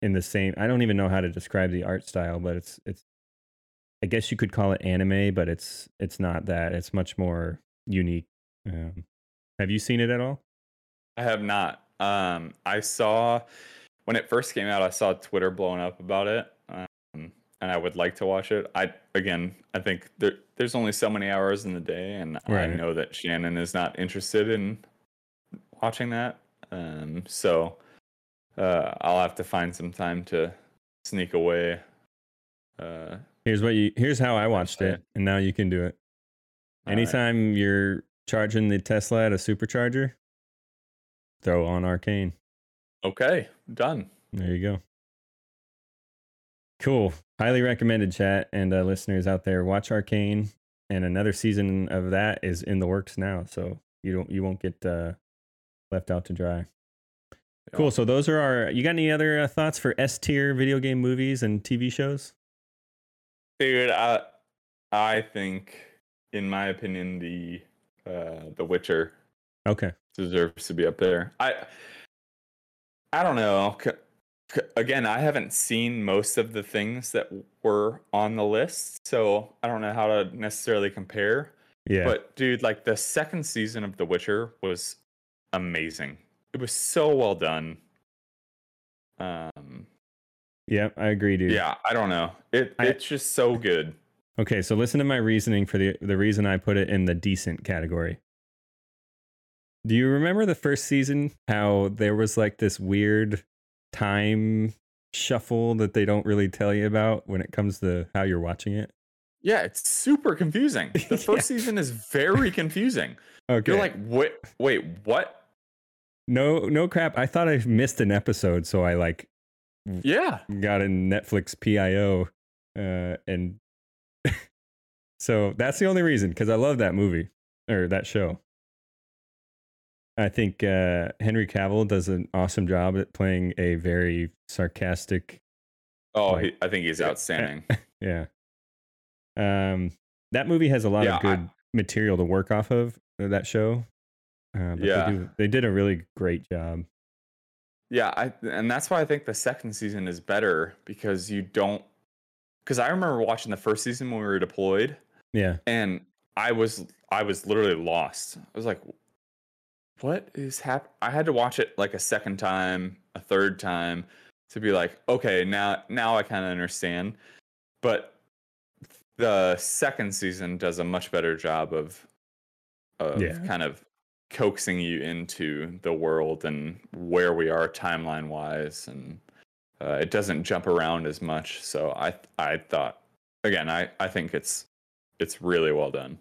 C: in the same, I don't even know how to describe the art style, but it's it's. I guess you could call it anime, but it's it's not that. It's much more unique. Um, have you seen it at all?
D: I have not. Um, I saw when it first came out. I saw Twitter blowing up about it, and I would like to watch it. I again, I think there, there's only so many hours in the day, and I know that Shannon is not interested in watching that. Um, so uh, I'll have to find some time to sneak away. Uh,
C: Here's what you. Here's how I watched it, and now you can do it.
D: all right.
C: Anytime you're charging the Tesla at a supercharger, throw on Arcane.
D: Okay, done.
C: There you go. Cool. Highly recommended, chat and uh, listeners out there. Watch Arcane, and another season of that is in the works now, so you don't you won't get uh, left out to dry. Cool. So those are our. You got any other uh, thoughts for S tier video game movies and TV shows?
D: Dude, I I think, in my opinion, the uh, The Witcher
C: Okay.
D: deserves to be up there. I I don't know. Again, I haven't seen most of the things that were on the list, so I don't know how to necessarily compare.
C: Yeah.
D: But dude, like the second season of The Witcher was amazing. It was so well done. Um,
C: yeah, I agree, dude.
D: yeah, I don't know. It
C: I-
D: it's just so good.
C: Okay, so listen to my reasoning for the the reason I put it in the decent category. Do you remember the first season how there was like this weird time shuffle that they don't really tell you about when it comes to how you're watching it?
D: Yeah, it's super confusing. The first
C: Yeah.
D: season is very confusing.
C: Okay.
D: You're like, wait, wait, what?
C: no no crap. I thought I missed an episode, so I like
D: Yeah,
C: got a Netflix PIO uh, and so that's the only reason because I love that movie or that show. I think uh, Henry Cavill does an awesome job at playing a very sarcastic.
D: Oh,
C: Like-
D: he, I think he's outstanding.
C: Yeah. Um, that movie has a lot
D: Yeah,
C: of
D: I-
C: good material to work off of. uh, That show. Uh, but
D: Yeah.
C: they, do, they did a really great job.
D: Yeah, I and that's why I think the second season is better because you don't because I remember watching the first season when we were deployed
C: Yeah.
D: and I was I was literally lost. I was like what is hap I had to watch it like a second time, a third time to be like, okay, now now I kind of understand. But the second season does a much better job of of
C: Yeah.
D: kind of coaxing you into the world and where we are timeline wise and uh, it doesn't jump around as much so i i thought again i i think it's it's really well done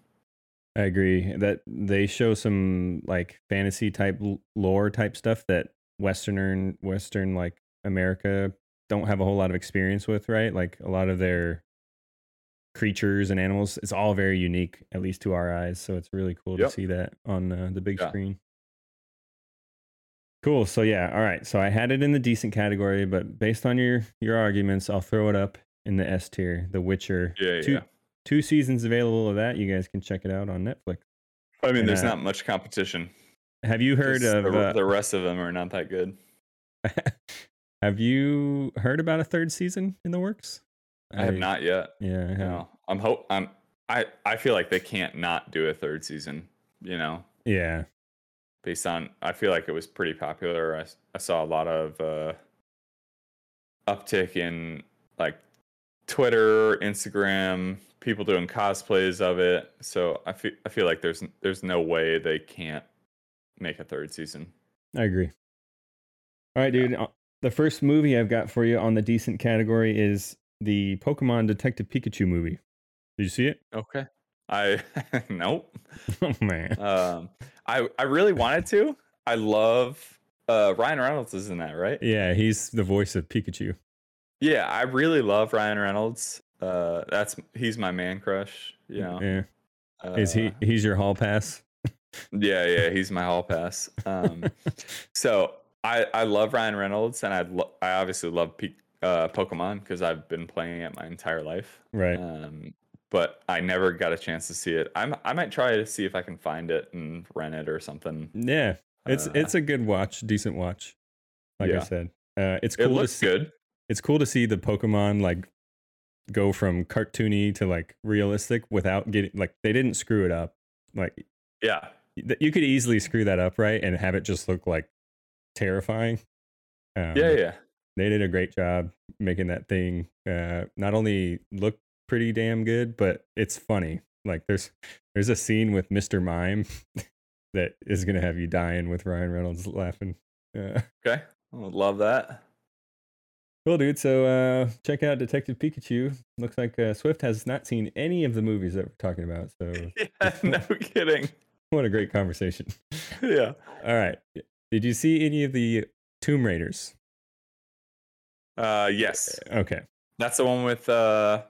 C: I agree that they show some like fantasy type lore type stuff that Western Western like America don't have a whole lot of experience with, right? Like a lot of their creatures and animals, it's all very unique, at least to our eyes. So it's really cool
D: Yep.
C: to see that on uh, the big
D: Yeah.
C: screen. Cool. So yeah, all right. So I had it in the decent category, but based on your your arguments, I'll throw it up in the S tier. The Witcher.
D: yeah
C: two
D: yeah
C: two seasons available of that. You guys can check it out on Netflix.
D: i mean
C: And,
D: there's
C: uh,
D: not much competition
C: Have you heard of
D: the,
C: uh,
D: the rest of them are not that good
C: Have you heard about a third season in the works?
D: i have not yet
C: Yeah, I
D: no i'm hope i'm i i feel like they can't not do a third season you know
C: Yeah,
D: based on I feel like it was pretty popular. I I saw a lot of uh, uptick in like Twitter, Instagram, people doing cosplays of it. So I feel I feel like there's there's no way they can't make a third season.
C: I agree. All right, dude. uh, The first movie I've got for you on the decent category is the Pokemon Detective Pikachu movie. Did you see it?
D: Okay. I nope.
C: Oh man.
D: Um, I I really wanted to. I love uh, Ryan Reynolds is in that, right?
C: Yeah, he's the voice of Pikachu.
D: Yeah, I really love Ryan Reynolds. Uh, that's he's my man crush. You know,
C: Yeah. Is he
D: Uh,
C: he's your hall pass?
D: Yeah, yeah, he's my hall pass. Um, so I I love Ryan Reynolds, and I lo- I obviously love P- uh, Pokemon because I've been playing it my entire life.
C: right.
D: Um, but I never got a chance to see it. I'm I might try to see if I can find it and rent it or something.
C: yeah. It's
D: uh,
C: it's a good watch, decent watch. Like I said. Uh, it's
D: It
C: cool to
D: looks
C: see
D: good.
C: It's cool to see the Pokemon like go from cartoony to like realistic without getting like they didn't screw it up. Like
D: Yeah,
C: you could easily screw that up, right, and have it just look like terrifying. Um,
D: yeah, yeah.
C: They did a great job making that thing uh, not only look pretty damn good, but it's funny. Like there's there's a scene with Mr. Mime that is gonna have you dying with Ryan Reynolds laughing. Uh,
D: Okay, I would love that.
C: Cool, dude. So uh, check out Detective Pikachu. Looks like uh, Swift has not seen any of the movies that we're talking about. So
D: Yeah, no kidding.
C: what a great conversation.
D: Yeah.
C: All right. Did you see any of the Tomb Raiders?
D: Uh, yes,
C: Okay.
D: that's the one with uh,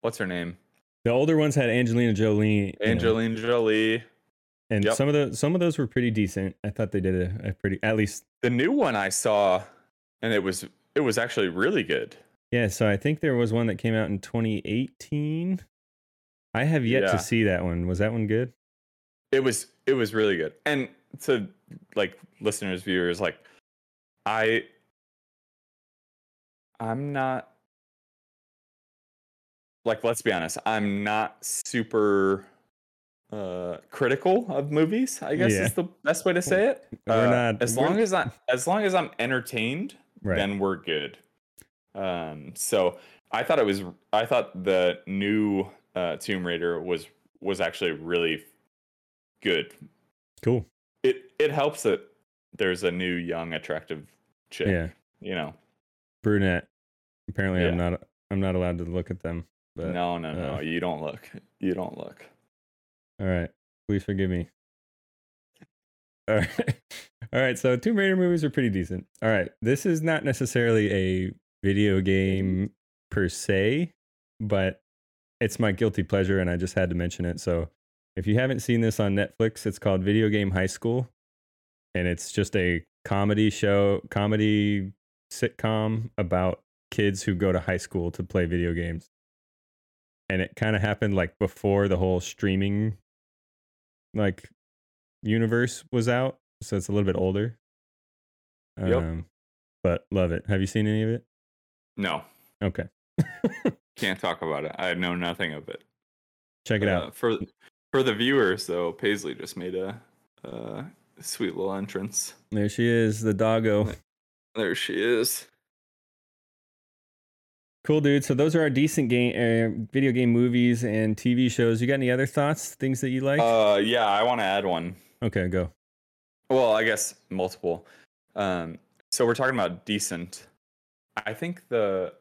D: what's her name?
C: The older ones had Angelina Jolie.
D: Angelina Jolie.
C: and
D: Yep.
C: some of the some of those were pretty decent. I thought they did a, a pretty at least
D: The new one I saw, and it was it was actually really good.
C: yeah. So I think there was one that came out in 2018. I have yet
D: Yeah.
C: to see that one. Was that one good?
D: It was it was really good. And to like listeners, viewers, like I I'm not like let's be honest, I'm not super uh critical of movies, I guess
C: Yeah.
D: is the best way to say it.
C: We're
D: Uh,
C: not-
D: as long as I as long as I'm entertained,
C: Right.
D: then we're good. Um, so I thought it was I thought the new uh, Tomb Raider was was actually really good.
C: cool.
D: It it helps that there's a new young attractive chick.
C: Yeah.
D: You know.
C: Brunette. Apparently, I'm not. I'm not allowed to look at them. But
D: no, no, no.
C: uh,
D: you don't look. You don't look.
C: All right. Please forgive me. All right. All right. So Tomb Raider movies are pretty decent. All right. This is not necessarily a video game mm-hmm. per se, but it's my guilty pleasure, and I just had to mention it. So if you haven't seen this on Netflix, it's called Video Game High School, and it's just a comedy show, comedy sitcom about kids who go to high school to play video games. And it kind of happened like before the whole streaming like universe was out, so it's a little bit older.
D: Yep.
C: Um, but love it. Have you seen any of it?
D: No,
C: Okay.
D: can't talk about it. I know nothing of it.
C: Check it
D: Uh,
C: out.
D: for for the viewers, though, Paisley just made a, uh sweet little entrance.
C: There she is, the doggo.
D: There she is.
C: Cool, dude. So those are our decent game, uh, video game movies and TV shows. You got any other thoughts? Things that you like?
D: Uh, yeah, I want to add one.
C: okay, go.
D: Well, I guess multiple. Um, so we're talking about decent. I think the,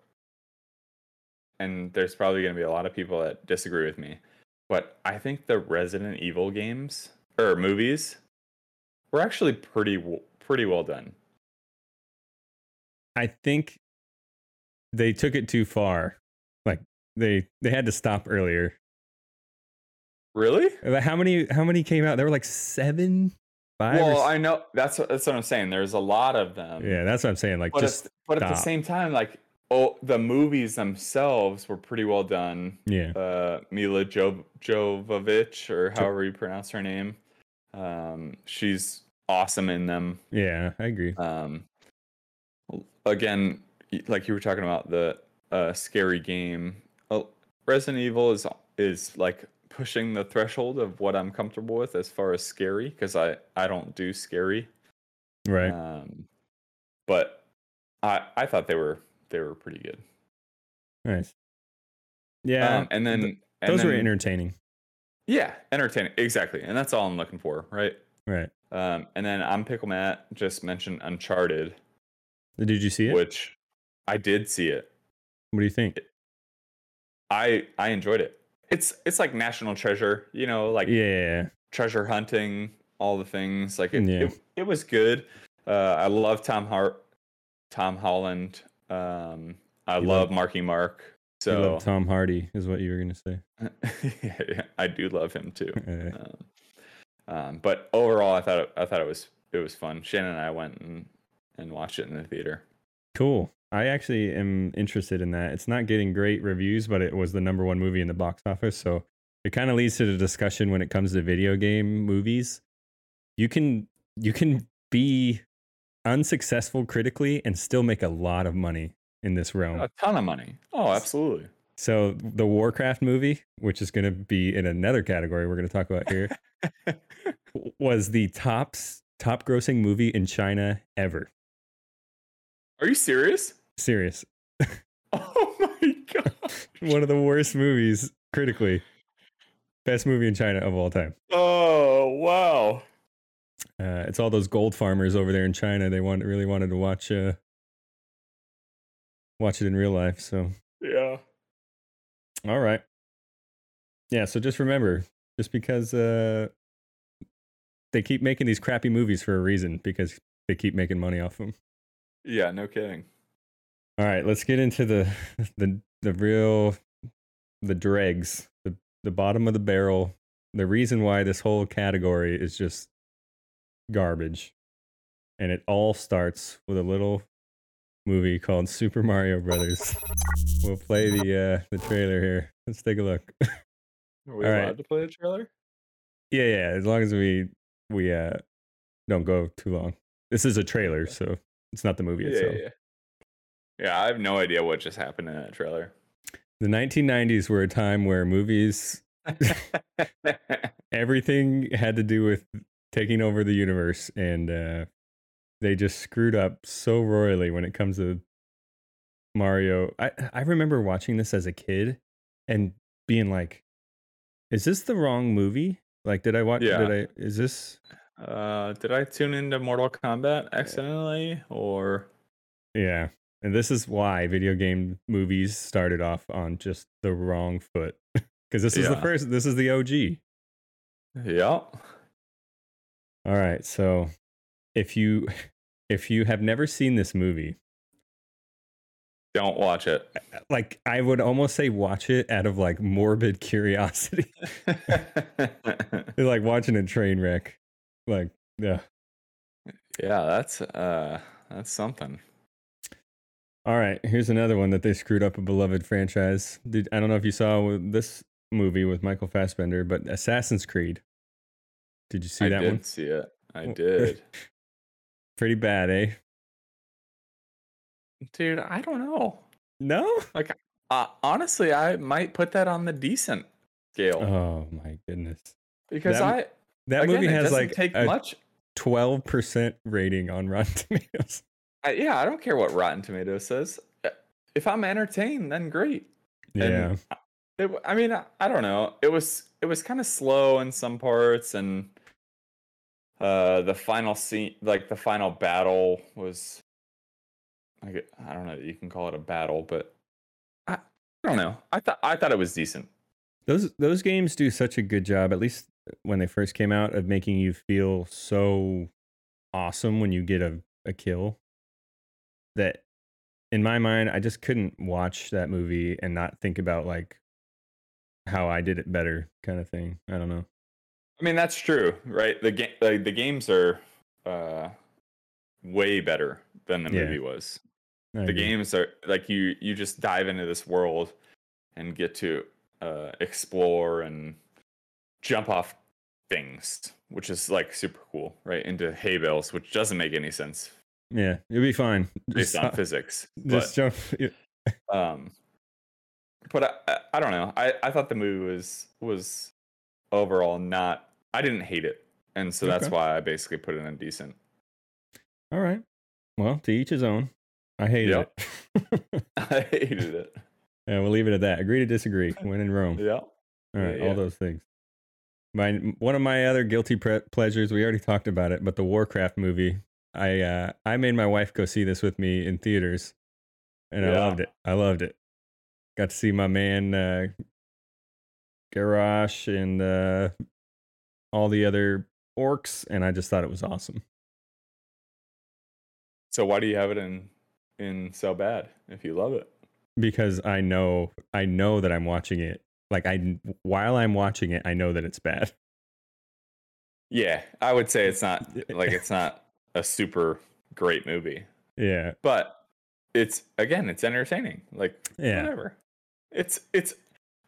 D: and there's probably going to be a lot of people that disagree with me, but I think the Resident Evil games or movies were actually pretty pretty well done.
C: I think they took it too far. Like they they had to stop earlier.
D: Really?
C: How many how many came out? There were like seven, five.
D: Well, I know that's what, that's what I'm saying. There's a lot of them.
C: yeah, that's what I'm saying. Like
D: but
C: just
D: at, but at the same time, like oh, the movies themselves were pretty well done.
C: yeah,
D: uh, Mila jo- Jovovich, or however you pronounce her name. Um, she's awesome in them.
C: yeah, I agree.
D: Um, again, like you were talking about the uh, scary game. Uh, Resident Evil is is like pushing the threshold of what I'm comfortable with as far as scary because I I don't do scary.
C: Right.
D: Um, but I I thought they were they were pretty good.
C: nice. Yeah,
D: um, and then
C: th-
D: and
C: those were entertaining.
D: Yeah, entertaining. Exactly. And that's all I'm looking for, right?
C: Right.
D: Um, and then I'm Pickle Matt just mentioned Uncharted,
C: Did you see it?
D: which I did see it.
C: what do you think?
D: I I enjoyed it. It's it's like National Treasure, you know, like
C: Yeah.
D: treasure hunting, all the things. Like it
C: Yeah.
D: it, it was good. Uh, I love Tom Hart, Tom Holland. Um, I
C: You
D: love
C: love-
D: Marky Mark.
C: You
D: So
C: love Tom Hardy is what you were gonna say.
D: yeah, I do love him too. Um, um, but overall, I thought it, I thought it was it was fun. Shannon and I went and, and watched it in the theater.
C: Cool. I actually am interested in that. It's not getting great reviews, but it was the number one movie in the box office. So it kind of leads to the discussion when it comes to video game movies. You can you can be unsuccessful critically and still make a lot of money in this realm.
D: A ton of money. Oh, absolutely.
C: So the Warcraft movie, which is going to be in another category we're going to talk about here, was the top top grossing movie in China ever.
D: Are you serious?
C: Serious.
D: Oh my god.
C: One of the worst movies critically. Best movie in China of all time.
D: Oh wow.
C: Uh, it's all those gold farmers over there in China. They want really wanted to watch uh, watch it in real life. So
D: Yeah.
C: all right, yeah. So just remember, just because uh, they keep making these crappy movies for a reason, because they keep making money off them.
D: Yeah. No kidding.
C: All right, let's get into the the the real the dregs, the the bottom of the barrel. The reason why this whole category is just garbage. And it all starts with a little movie called Super Mario Brothers. we'll play the uh the trailer here. Let's take a look.
D: Are we
C: All
D: allowed
C: right.
D: to play the trailer?
C: yeah, yeah, as long as we we uh don't go too long. This is a trailer, so it's not the movie
D: Yeah,
C: itself.
D: yeah. Yeah, I have no idea what just happened in that trailer.
C: The 1990s were a time where movies everything had to do with taking over the universe and uh they just screwed up so royally when it comes to Mario. I I remember watching this as a kid and being like is this the wrong movie? Like did I watch
D: Yeah.
C: did I is this
D: uh, did I tune into Mortal Kombat accidentally, or
C: yeah. And this is why video game movies started off on just the wrong foot. Cuz this is the first this is the OG.
D: yeah?
C: All right. So if you if you have never seen this movie,
D: Don't watch it.
C: Like I would almost say watch it out of like morbid curiosity. It's like watching a train wreck. Like, yeah.
D: yeah, that's uh that's something.
C: All right, here's another one that they screwed up a beloved franchise. Did, I don't know if you saw this movie with Michael Fassbender, but Assassin's Creed. Did you see
D: I
C: that one?
D: I did
C: one?
D: see it. I did.
C: Pretty bad, eh?
D: Dude, I don't know.
C: No.
D: Uh, honestly, I might put that on the decent scale
C: Oh my goodness.
D: because
C: that-
D: I
C: That
D: again,
C: movie has like
D: take
C: a
D: much.
C: twelve percent rating on Rotten Tomatoes.
D: I, yeah, I don't care what Rotten Tomatoes says. Uh, If I'm entertained, then great.
C: Yeah.
D: It, I mean, I, I don't know. It was it was kind of slow in some parts, and uh, the final scene, like the final battle, was. I get, I don't know. that You can call it a battle, but I, I don't know. I thought I thought it was decent.
C: Those those games do such a good job, at least when they first came out, of making you feel so awesome when you get a, a kill. That in my mind, I just couldn't watch that movie and not think about like how I did it better kind of thing. I don't know.
D: I mean, that's true, right? The game, like, the games are uh, way better than the
C: Yeah.
D: movie was.
C: I
D: the
C: agree.
D: games are like you you just dive into this world and get to uh explore and jump off things which is like super cool right into hay bales which doesn't make any sense
C: Yeah, you'll be fine.
D: based
C: Just,
D: on physics
C: just jump. yeah.
D: um but I, I, don't know i i thought the movie was was overall not i didn't hate it and so that's why i basically put it in decent
C: All right. Well, to each his own. I hate
D: Yep.
C: it.
D: i hated it
C: yeah, we'll leave it at that. Agree to disagree. When in Rome.
D: yeah
C: All right,
D: Yeah,
C: all those things. My one of my other guilty pre- pleasures. We already talked about it, but the Warcraft movie. I uh, I made my wife go see this with me in theaters, and I loved it. I loved it. Got to see my man uh, Garrosh and uh, all the other orcs, and I just thought it was awesome.
D: so why do you have it in in so bad if you love it
C: because I know I know that I'm watching it. Like I while I'm watching it, I know that it's bad.
D: Yeah, I would say it's not like it's not a super great movie,
C: Yeah,
D: but it's again, it's entertaining. Like
C: Yeah.
D: whatever. It's it's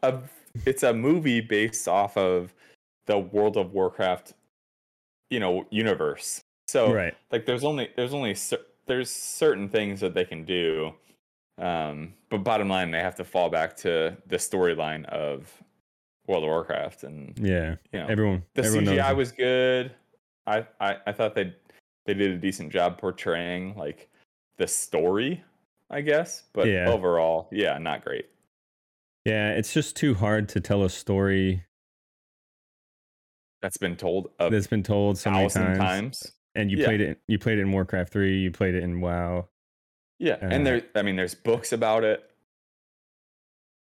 D: a it's a movie based off of the World of Warcraft, you know, universe. So
C: right.
D: like there's only there's only cer- there's certain things that they can do um but bottom line they have to fall back to the storyline of World of Warcraft and
C: Yeah,
D: you know
C: everyone.
D: the
C: everyone
D: CGI was good. I, I I thought they they did a decent job portraying like the story, I guess. But
C: Yeah.
D: overall, yeah, not great.
C: Yeah, it's just too hard to tell a story
D: That's been told
C: that's been told so many times.
D: times.
C: And you
D: Yeah.
C: played it. You played it in Warcraft three. You played it in WoW.
D: Yeah,
C: Uh,
D: and there I mean there's books about it.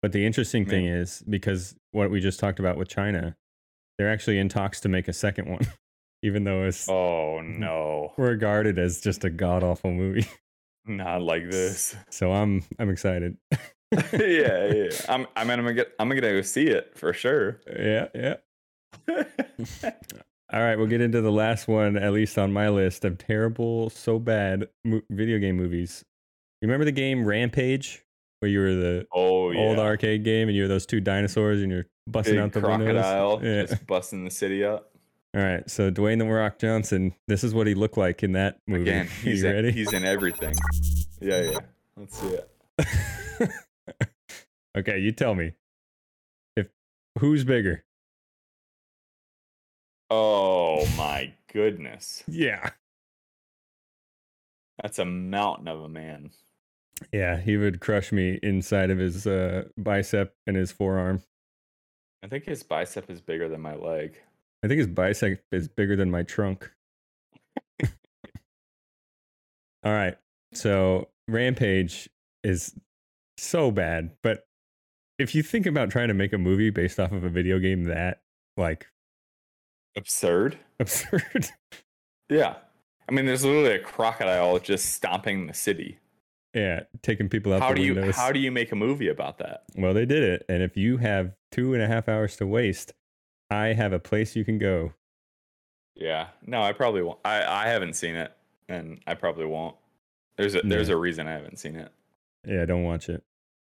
C: But the interesting thing
D: mean-
C: is because what we just talked about with China, they're actually in talks to make a second one, even though it's
D: Oh no,
C: regarded as just a god awful movie.
D: not like this.
C: So I'm I'm excited.
D: yeah, yeah. I'm I'm gonna get I'm gonna go see it for sure.
C: yeah, yeah. All right, we'll get into the last one, at least on my list of terrible, so bad mo- video game movies. You remember the game Rampage, where you were the
D: oh yeah.
C: old arcade game and you were those two dinosaurs and you're busting
D: Big
C: out the
D: crocodile
C: windows? Yeah.
D: just busting the city up.
C: All right, so Dwayne the Rock Johnson, this is what he looked like in that movie.
D: Again, he's in,
C: ready?
D: he's in everything. Yeah, yeah. Let's see it.
C: okay, you tell me. If who's bigger?
D: Oh my goodness.
C: Yeah.
D: That's a mountain of a man.
C: Yeah, he would crush me inside of his uh, bicep and his forearm.
D: I think his bicep is bigger than my leg.
C: I think his bicep is bigger than my trunk. All right. So Rampage is so bad, but if you think about trying to make a movie based off of a video game that like
D: Absurd.
C: absurd.
D: Yeah. I mean, there's literally a crocodile just stomping the city.
C: Yeah, taking people out
D: How
C: the
D: do you how do you make a movie about that?
C: well, they did it, and if you have two and a half hours to waste, I have a place you can go.
D: Yeah. No, I probably won't. I I haven't seen it, and I probably won't. There's a there's
C: Yeah.
D: a reason I haven't seen it.
C: Yeah, don't watch it.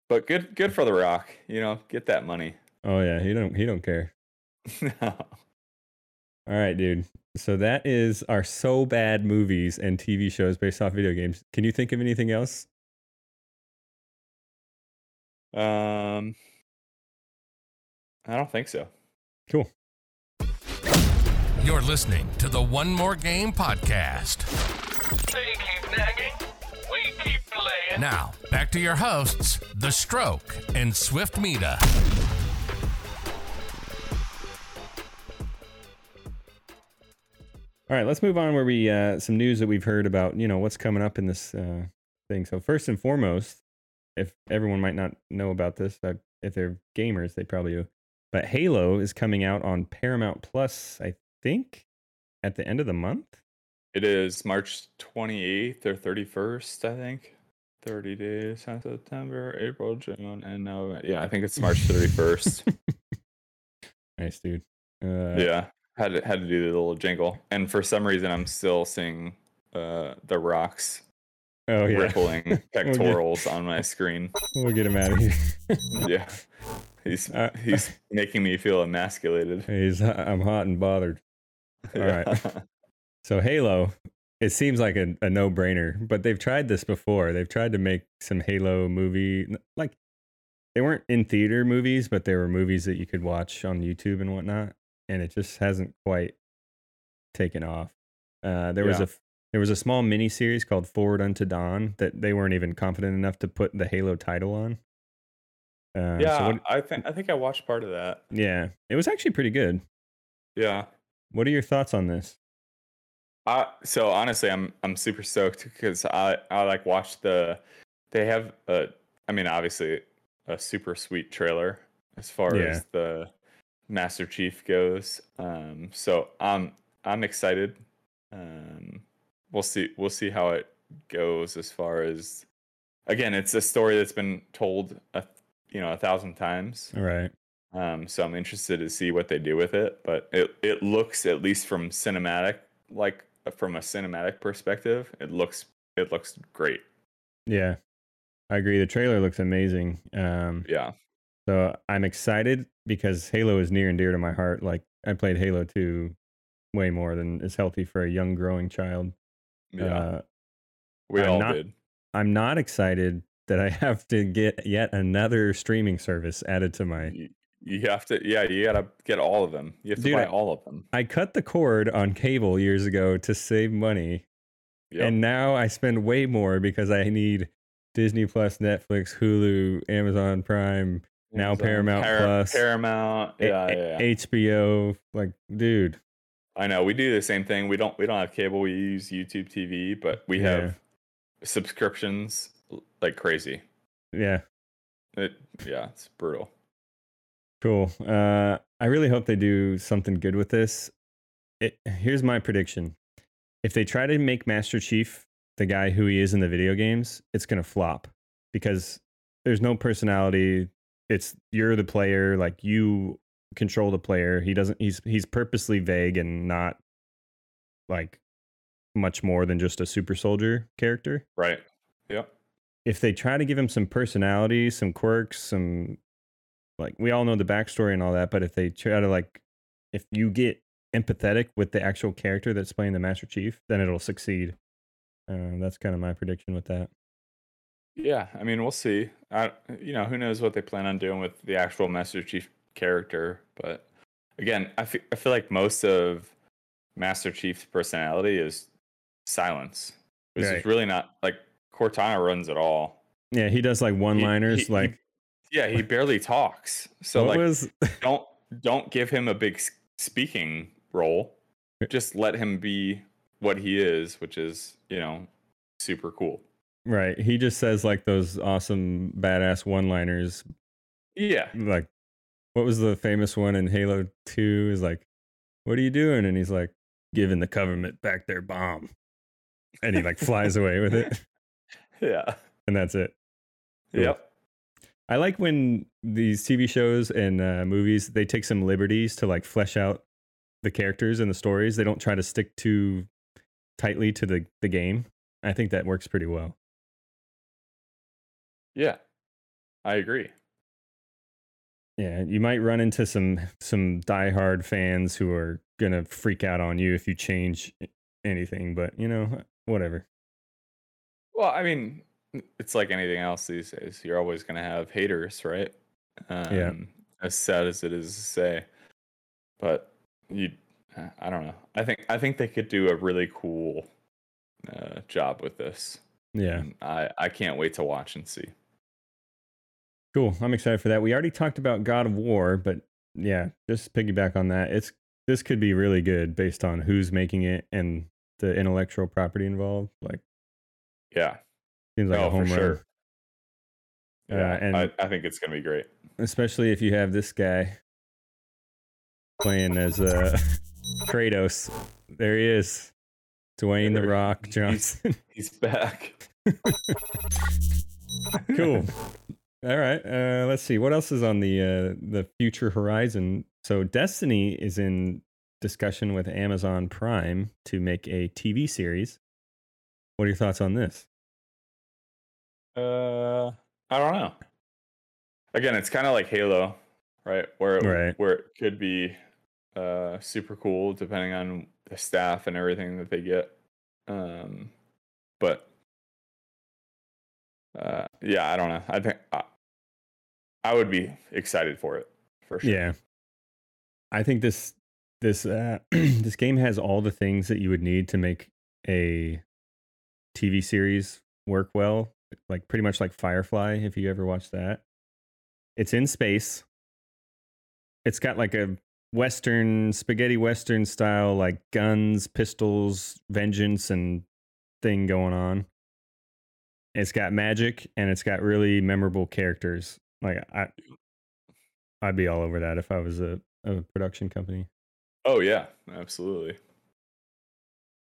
D: But good good for The Rock. You know, get that money.
C: Oh yeah, he don't he don't care.
D: no.
C: All right, dude. So that is our so bad movies and TV shows based off video games. Can you think of anything else?
D: Um, I don't think so.
C: Cool.
A: You're listening to the One More Game podcast.
E: They keep nagging. We keep playing.
A: Now, back to your hosts, The Stroke and Swiftmida.
C: All right, let's move on where we uh some news that we've heard about, you know, what's coming up in this uh thing. So first and foremost, if everyone might not know about this, uh, if they're gamers, they probably do. But Halo is coming out on Paramount Plus, I think, at the end of the month.
D: It is March 28th or 31st, I think. 30 days, September, April, June, and November. Yeah, I think it's March 31st.
C: nice, dude. Uh,
D: yeah, had to, had to do the little jingle. And for some reason, I'm still seeing uh, the rocks
C: Oh yeah.
D: rippling pectorals on my screen.
C: We'll get him out of here.
D: Yeah, he's
C: Uh,
D: he's making me feel emasculated.
C: He's I'm hot and bothered. All right.
D: Yeah.
C: So Halo, it seems like a, a no-brainer, but they've tried this before. They've tried to make some Halo movie like they weren't in theater movies, but they were movies that you could watch on YouTube and whatnot, and it just hasn't quite taken off. Uh, there was
D: Yeah.
C: a f- there was a small mini series called Forward Unto Dawn that they weren't even confident enough to put the Halo title on. Uh, so
D: yeah,
C: what-
D: I think I think I watched part of that.
C: yeah, it was actually pretty good.
D: Yeah.
C: What are your thoughts on this?
D: I so honestly, I'm I'm super stoked because I I like watched the they have a I mean obviously a super sweet trailer as far
C: Yeah.
D: as the Master Chief goes. Um, so I'm I'm excited. Um, we'll see we'll see how it goes as far as again it's a story that's been told a you know a thousand times.
C: Right.
D: Um, so I'm interested to see what they do with it. But it it looks at least from cinematic, like from a cinematic perspective, it looks it looks great.
C: Yeah, I agree. The trailer looks amazing. Um,
D: Yeah,
C: so I'm excited because Halo is near and dear to my heart. Like I played Halo 2 way more than is healthy for a young growing child.
D: yeah,
C: Uh,
D: we
C: I'm
D: all
C: not-
D: did.
C: I'm not excited that I have to get yet another streaming service added to my.
D: You, you have to, yeah, you gotta get all of them. You have to
C: Dude,
D: buy all of them.
C: I cut the cord on cable years ago to save money,
D: Yep.
C: and now I spend way more because I need Disney Plus, Netflix, Hulu, Amazon Prime, now
D: Amazon,
C: Paramount Plus,
D: Paramount. Yeah,
C: A-
D: yeah, yeah.
C: HBO. Like, dude,
D: I know we do the same thing. We don't we don't have cable. We use YouTube TV, but we
C: Yeah.
D: have subscriptions like crazy.
C: yeah,
D: It, yeah, it's brutal.
C: cool. Uh, I really hope they do something good with this. It, here's my prediction: if they try to make Master Chief the guy who he is in the video games, it's gonna flop because there's no personality. It's you're the player, like you control the player. He doesn't. He's he's purposely vague and not like much more than just a super soldier character.
D: Right. Yep.
C: If they try to give him some personality, some quirks, some like we all know the backstory and all that, but if they try to like if you get empathetic with the actual character that's playing the Master Chief, then it'll succeed. Uh, that's kind of my prediction with that.
D: Yeah, I mean, we'll see. I, you know, who knows what they plan on doing with the actual Master Chief character? But again, I fe- I feel like most of Master Chief's personality is silence, which
C: Right.
D: is really not like Cortana runs it all.
C: Yeah, he does like one liners.
D: he- he-
C: Like
D: Yeah, he barely talks. So like,
C: was
D: don't don't give him a big speaking role. Just let him be what he is, which is you know super cool.
C: right? He just says like those awesome badass one liners.
D: Yeah,
C: Like what was the famous one in Halo Two? Is like, what are you doing? And he's like, giving the government back their bomb. And he like flies away with it.
D: yeah.
C: and that's it. Cool.
D: Yep.
C: I like when these TV shows and uh, movies they take some liberties to like flesh out the characters and the stories. They don't try to stick too tightly to the the game. I think that works pretty well.
D: Yeah. I agree.
C: Yeah, you might run into some some diehard fans who are gonna freak out on you if you change anything, but you know, whatever.
D: Well, I mean, it's like anything else these days. You're always going to have haters, right? Um, As sad as it is to say, but you, uh, I don't know. I think I think they could do a really cool uh, job with this.
C: Yeah,
D: and I I can't wait to watch and see.
C: cool. I'm excited for that. We already talked about God of War, but yeah, just piggyback on that. It's this could be really good based on who's making it and the intellectual property involved. Like,
D: Yeah.
C: seems like
D: oh,
C: a home
D: for
C: run.
D: sure.
C: Uh,
D: Yeah,
C: and-
D: I, I think it's gonna be great.
C: especially if you have this guy playing as uh, Kratos. There he is, Dwayne the
D: There-
C: Rock
D: he's-
C: Johnson.
D: He's back.
C: cool. All right. Uh, let's see what else is on the uh, the future horizon. So Destiny is in discussion with Amazon Prime to make a TV series. What are your thoughts on this?
D: Uh, I don't know. Again, it's kind of like Halo, right? Where it,
C: Right.
D: where it could be uh super cool depending on the staff and everything that they get. Um, but uh, yeah, I don't know. I think I, I would be excited for it for sure.
C: Yeah. I think this this uh this game has all the things that you would need to make a TV series work well, like pretty much like Firefly if you ever watched that. It's in space. It's got like a western spaghetti western style like guns, pistols, vengeance and thing going on. It's got magic and it's got really memorable characters. Like I I'd be all over that if I was a, a production company.
D: Oh yeah, absolutely.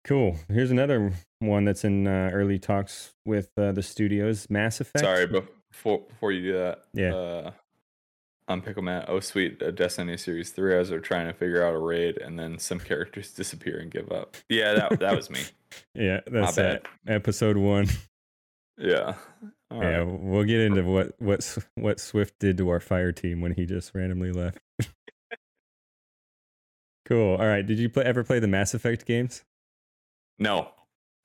C: Cool. Here's another one that's in uh, early talks with uh, the studios. Mass Effect.
D: Sorry, but before before you do that,
C: Yeah.
D: Uh, on Pickle Matt, oh sweet, uh, Destiny Series Three, as they're trying to figure out a raid, and then some characters disappear and give up. Yeah, that that was me.
C: yeah, that's that. Episode one.
D: Yeah. All
C: yeah,
D: right.
C: we'll get into what what what Swift did to our fire team when he just randomly left. cool. All right. Did you play, ever play the Mass Effect games?
D: No.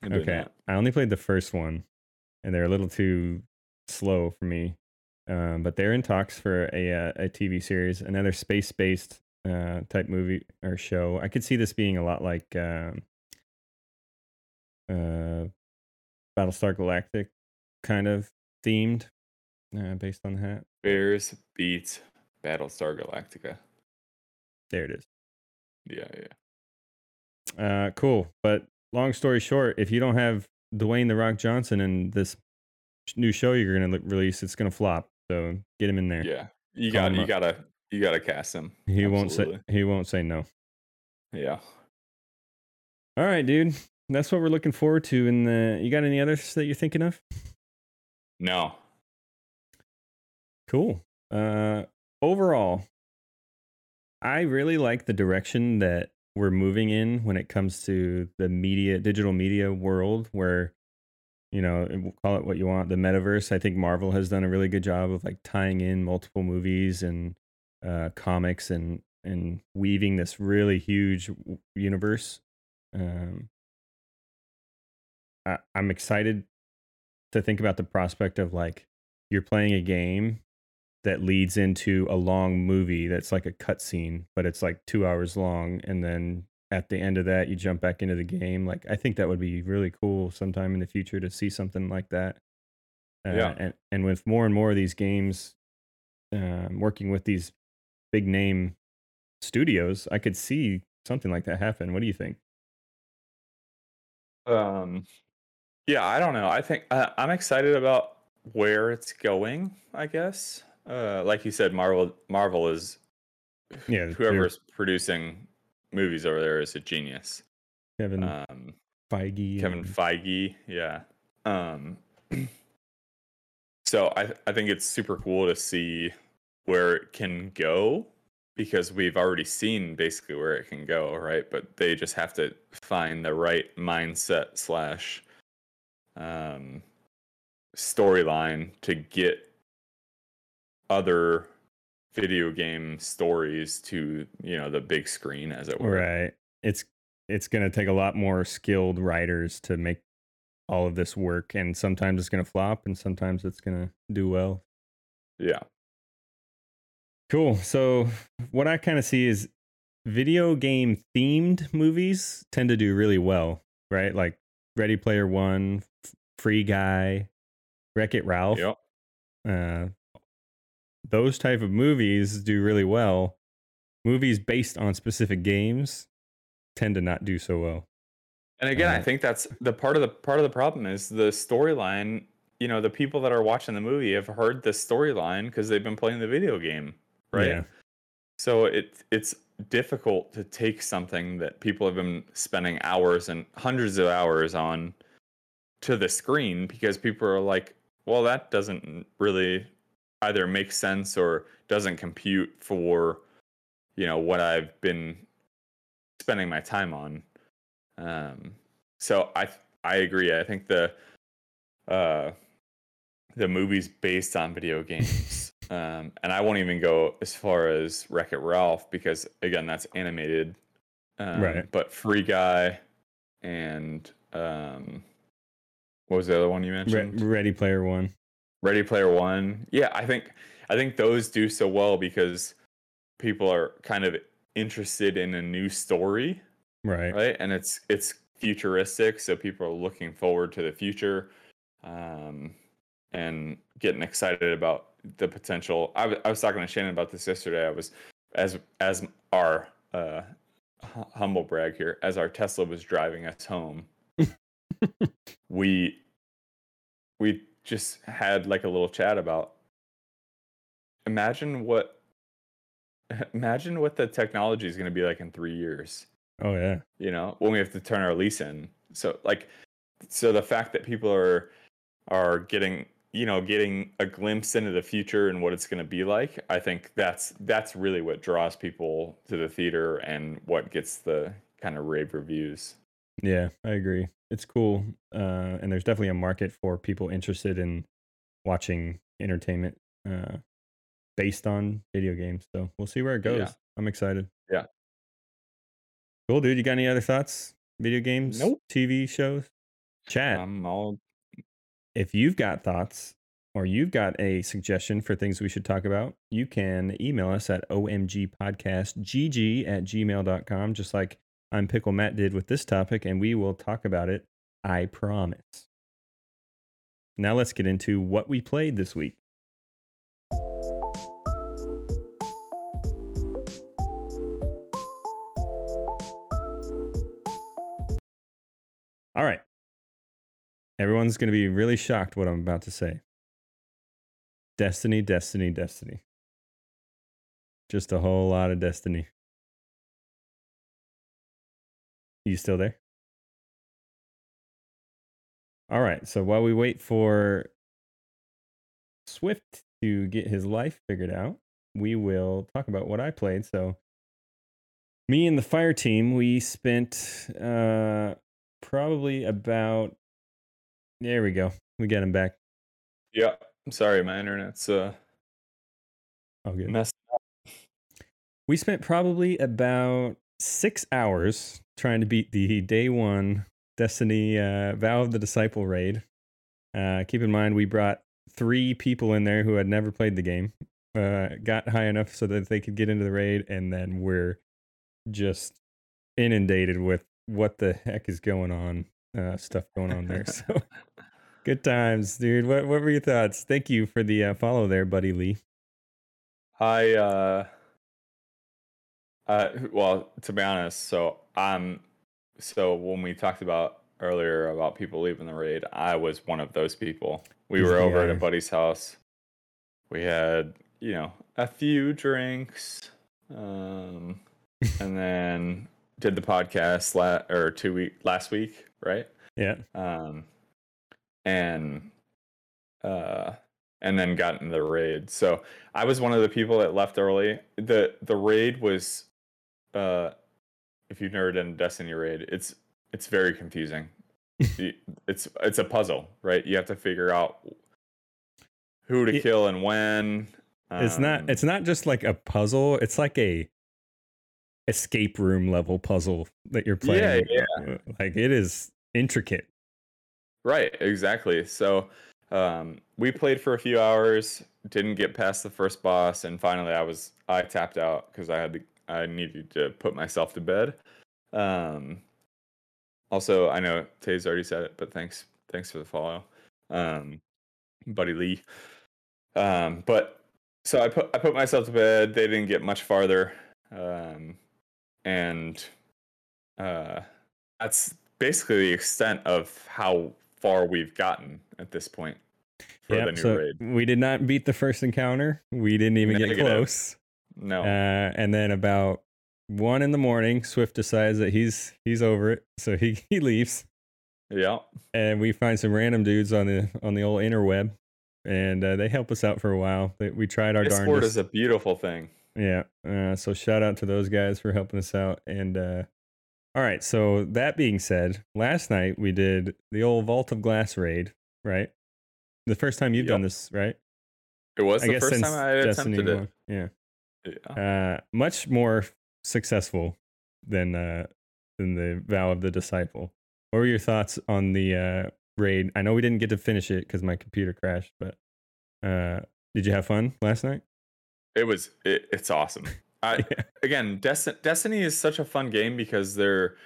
C: Okay. I only played the first one, and they're a little too slow for me. Um, but they're in talks for a uh, a TV series, another space based uh, type movie or show. I could see this being a lot like um, uh, Battlestar Galactica, kind of themed, uh, based on that.
D: Bears beat Battlestar Galactica.
C: There it is.
D: Yeah, yeah.
C: Uh, cool. But long story short, if you don't have Dwayne the Rock Johnson in this new show you're gonna l- release, it's gonna flop. So get him in there.
D: Yeah. You got you gotta you gotta cast him.
C: He won't say he won't say no.
D: Yeah.
C: All right, dude. That's what we're looking forward to. In the, you got any others that you're thinking of?
D: No.
C: Cool. Uh, overall, I really like the direction that we're moving in when it comes to the media, digital media world, where you know, call it what you want, the metaverse. I think Marvel has done a really good job of like tying in multiple movies and uh, comics and and weaving this really huge universe. Um, I, I'm excited to think about the prospect of like you're playing a game that leads into a long movie that's like a cutscene, but it's like two hours long, and then at the end of that you jump back into the game. Like I think that would be really cool sometime in the future to see something like that. Uh,
D: Yeah.
C: and and with more and more of these games, um, working with these big name studios, I could see something like that happen. What do you think?
D: Um, yeah, I don't know. I think uh, I'm excited about where it's going. I guess, uh, like you said, Marvel Marvel is
C: Yeah,
D: whoever's producing movies over there is a genius.
C: Kevin
D: Um,
C: Feige,
D: Kevin
C: and-
D: Feige, yeah. Um, so I I think it's super cool to see where it can go because we've already seen basically where it can go, right? But they just have to find the right mindset slash um, storyline to get other video game stories to you know the big screen as it were
C: Right. It's it's going to take a lot more skilled writers to make all of this work and sometimes it's going to flop and sometimes it's going to do well.
D: yeah
C: Cool. So what I kind of see is video game themed movies tend to do really well, right? Like Ready Player 1, F- Free Guy, Wreck-It Ralph.
D: yep
C: uh, those type of movies do really well. Movies based on specific games tend to not do so well.
D: And again, I
C: Uh,
D: think that's the part of the part of the problem is the storyline. You know, the people that are watching the movie have heard the storyline because they've been playing the video game, right?
C: Yeah.
D: So it it's difficult to take something that people have been spending hours and hundreds of hours on to the screen because people are like, well, that doesn't really either makes sense or doesn't compute for you know what I've been spending my time on. Um, so I I agree. I think the uh, the movies based on video games, um, and I won't even go as far as Wreck It Ralph because again that's animated, um,
C: Right.
D: But Free Guy and um, what was the other one you
C: Re-
D: mentioned?
C: Ready Player One.
D: Ready Player One. Yeah, I think I think those do so well because people are kind of interested in a new story,
C: Right.
D: right? And it's it's futuristic, so people are looking forward to the future, um, and getting excited about the potential. I was talking to Shannon about this yesterday. I was as as our uh, humble brag here as our Tesla was driving us home. we we just had like a little chat about. Imagine what imagine what the technology is going to be like in 3 years.
C: Oh yeah.
D: you know when we have to turn our lease in. So like so the fact that people are are getting you know getting a glimpse into the future and what it's going to be like i think that's that's really what draws people to the theater and what gets the kind of rave reviews
C: Yeah, I agree. It's cool. Uh, and there's definitely a market for people interested in watching entertainment uh, based on video games. So we'll see where it goes.
D: Yeah.
C: I'm excited.
D: Yeah.
C: Cool, dude. You got any other thoughts? Video games?
D: Nope.
C: TV shows? Chat.
D: i'm all
C: if you've got thoughts or you've got a suggestion for things we should talk about, you can email us at omgpodcastgg at gmail.com, just like I'm Pickle Matt did with this topic, and we will talk about it, I promise. Now let's get into what we played this week. All right. Everyone's going to be really shocked what I'm about to say. Destiny, Destiny, Destiny. Just a whole lot of Destiny. You still there? All right. So while we wait for Swift to get his life figured out, we will talk about what I played. So, me and the fire team, we spent uh, probably about. There we go. We got him back.
D: yeah i'm sorry my internet's uh
C: Oh, good.
D: messed
C: We spent probably about six hours trying to beat the day one Destiny uh, Vow of the Disciple raid. Uh, keep in mind, we brought three people in there who had never played the game, uh, got high enough so that they could get into the raid, and then we're just inundated with what the heck is going on, uh, stuff going on there. So good times, dude. What, what were your thoughts? Thank you for the uh, follow there, Buddy Lee.
D: I uh well to be honest, so I'm so when we talked about earlier about people leaving the raid, I was one of those people. We were over at a buddy's house. We had, you know, a few drinks. Um and then did the podcast la- or two week last week, right?
C: Yeah.
D: um, and uh, and then got in the raid. So I was one of the people that left early. the The raid was, uh, if you've never done Destiny raid, it's it's very confusing. It's it's a puzzle, right? You have to figure out who to
C: It-
D: kill and when.
C: It's not.
D: Um,
C: It's not just like a puzzle. It's like a escape room level puzzle that you're playing.
D: Yeah,
C: Uh, Like it is intricate.
D: Right, exactly. So um, we played for a few hours, didn't get past the first boss, and finally I was I tapped out because I had to I needed to put myself to bed. Um, also, I know Tay's already said it, but thanks thanks for the follow, um, Buddy Lee. Um, but so I put I put myself to bed. They didn't get much farther, um, and uh, that's basically the extent of how far we've gotten at this point for
C: Yep,
D: the new
C: so
D: raid.
C: we did not beat the first encounter. We didn't even get close.
D: No,
C: Uh, and then about one in the morning, Swift decides that he's he's over it, so he he leaves,
D: yeah,
C: and we find some random dudes on the on the old interweb, and uh, they help us out for a while. They, we tried our
D: Discord
C: darndest.
D: is a beautiful thing.
C: Yeah. Uh, so shout out to those guys for helping us out. And uh, all right. So that being said, last night we did the old Vault of Glass raid, right? The first time you've done this, right?
D: It was the first time I
C: Destiny
D: attempted it.
C: one. Yeah.
D: Yeah.
C: Uh, much more successful than uh, than the Vow of the Disciple. What were your thoughts on the uh, raid? I know we didn't get to finish it because my computer crashed, but uh, did you have fun last night?
D: It was it, it's awesome. I
C: Yeah.
D: again, Desti- Destiny is such a fun game because they're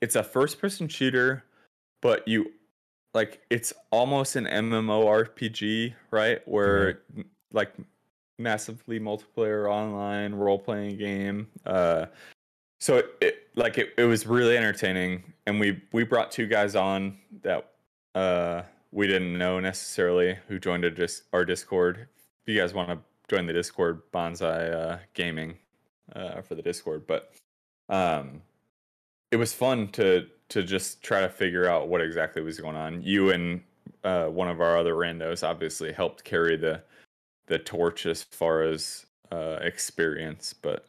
D: it's a first person shooter, but you like it's almost an MMORPG, right? Where m- like massively multiplayer online role playing game. Uh so it, it like it, it was really entertaining and we we brought two guys on that uh we didn't know necessarily who joined dis- our Discord. If you guys want to join the Discord, Bonsai uh, Gaming uh, for the Discord. But um, it was fun to to just try to figure out what exactly was going on. You and uh, one of our other randos obviously helped carry the the torch as far as uh, experience, but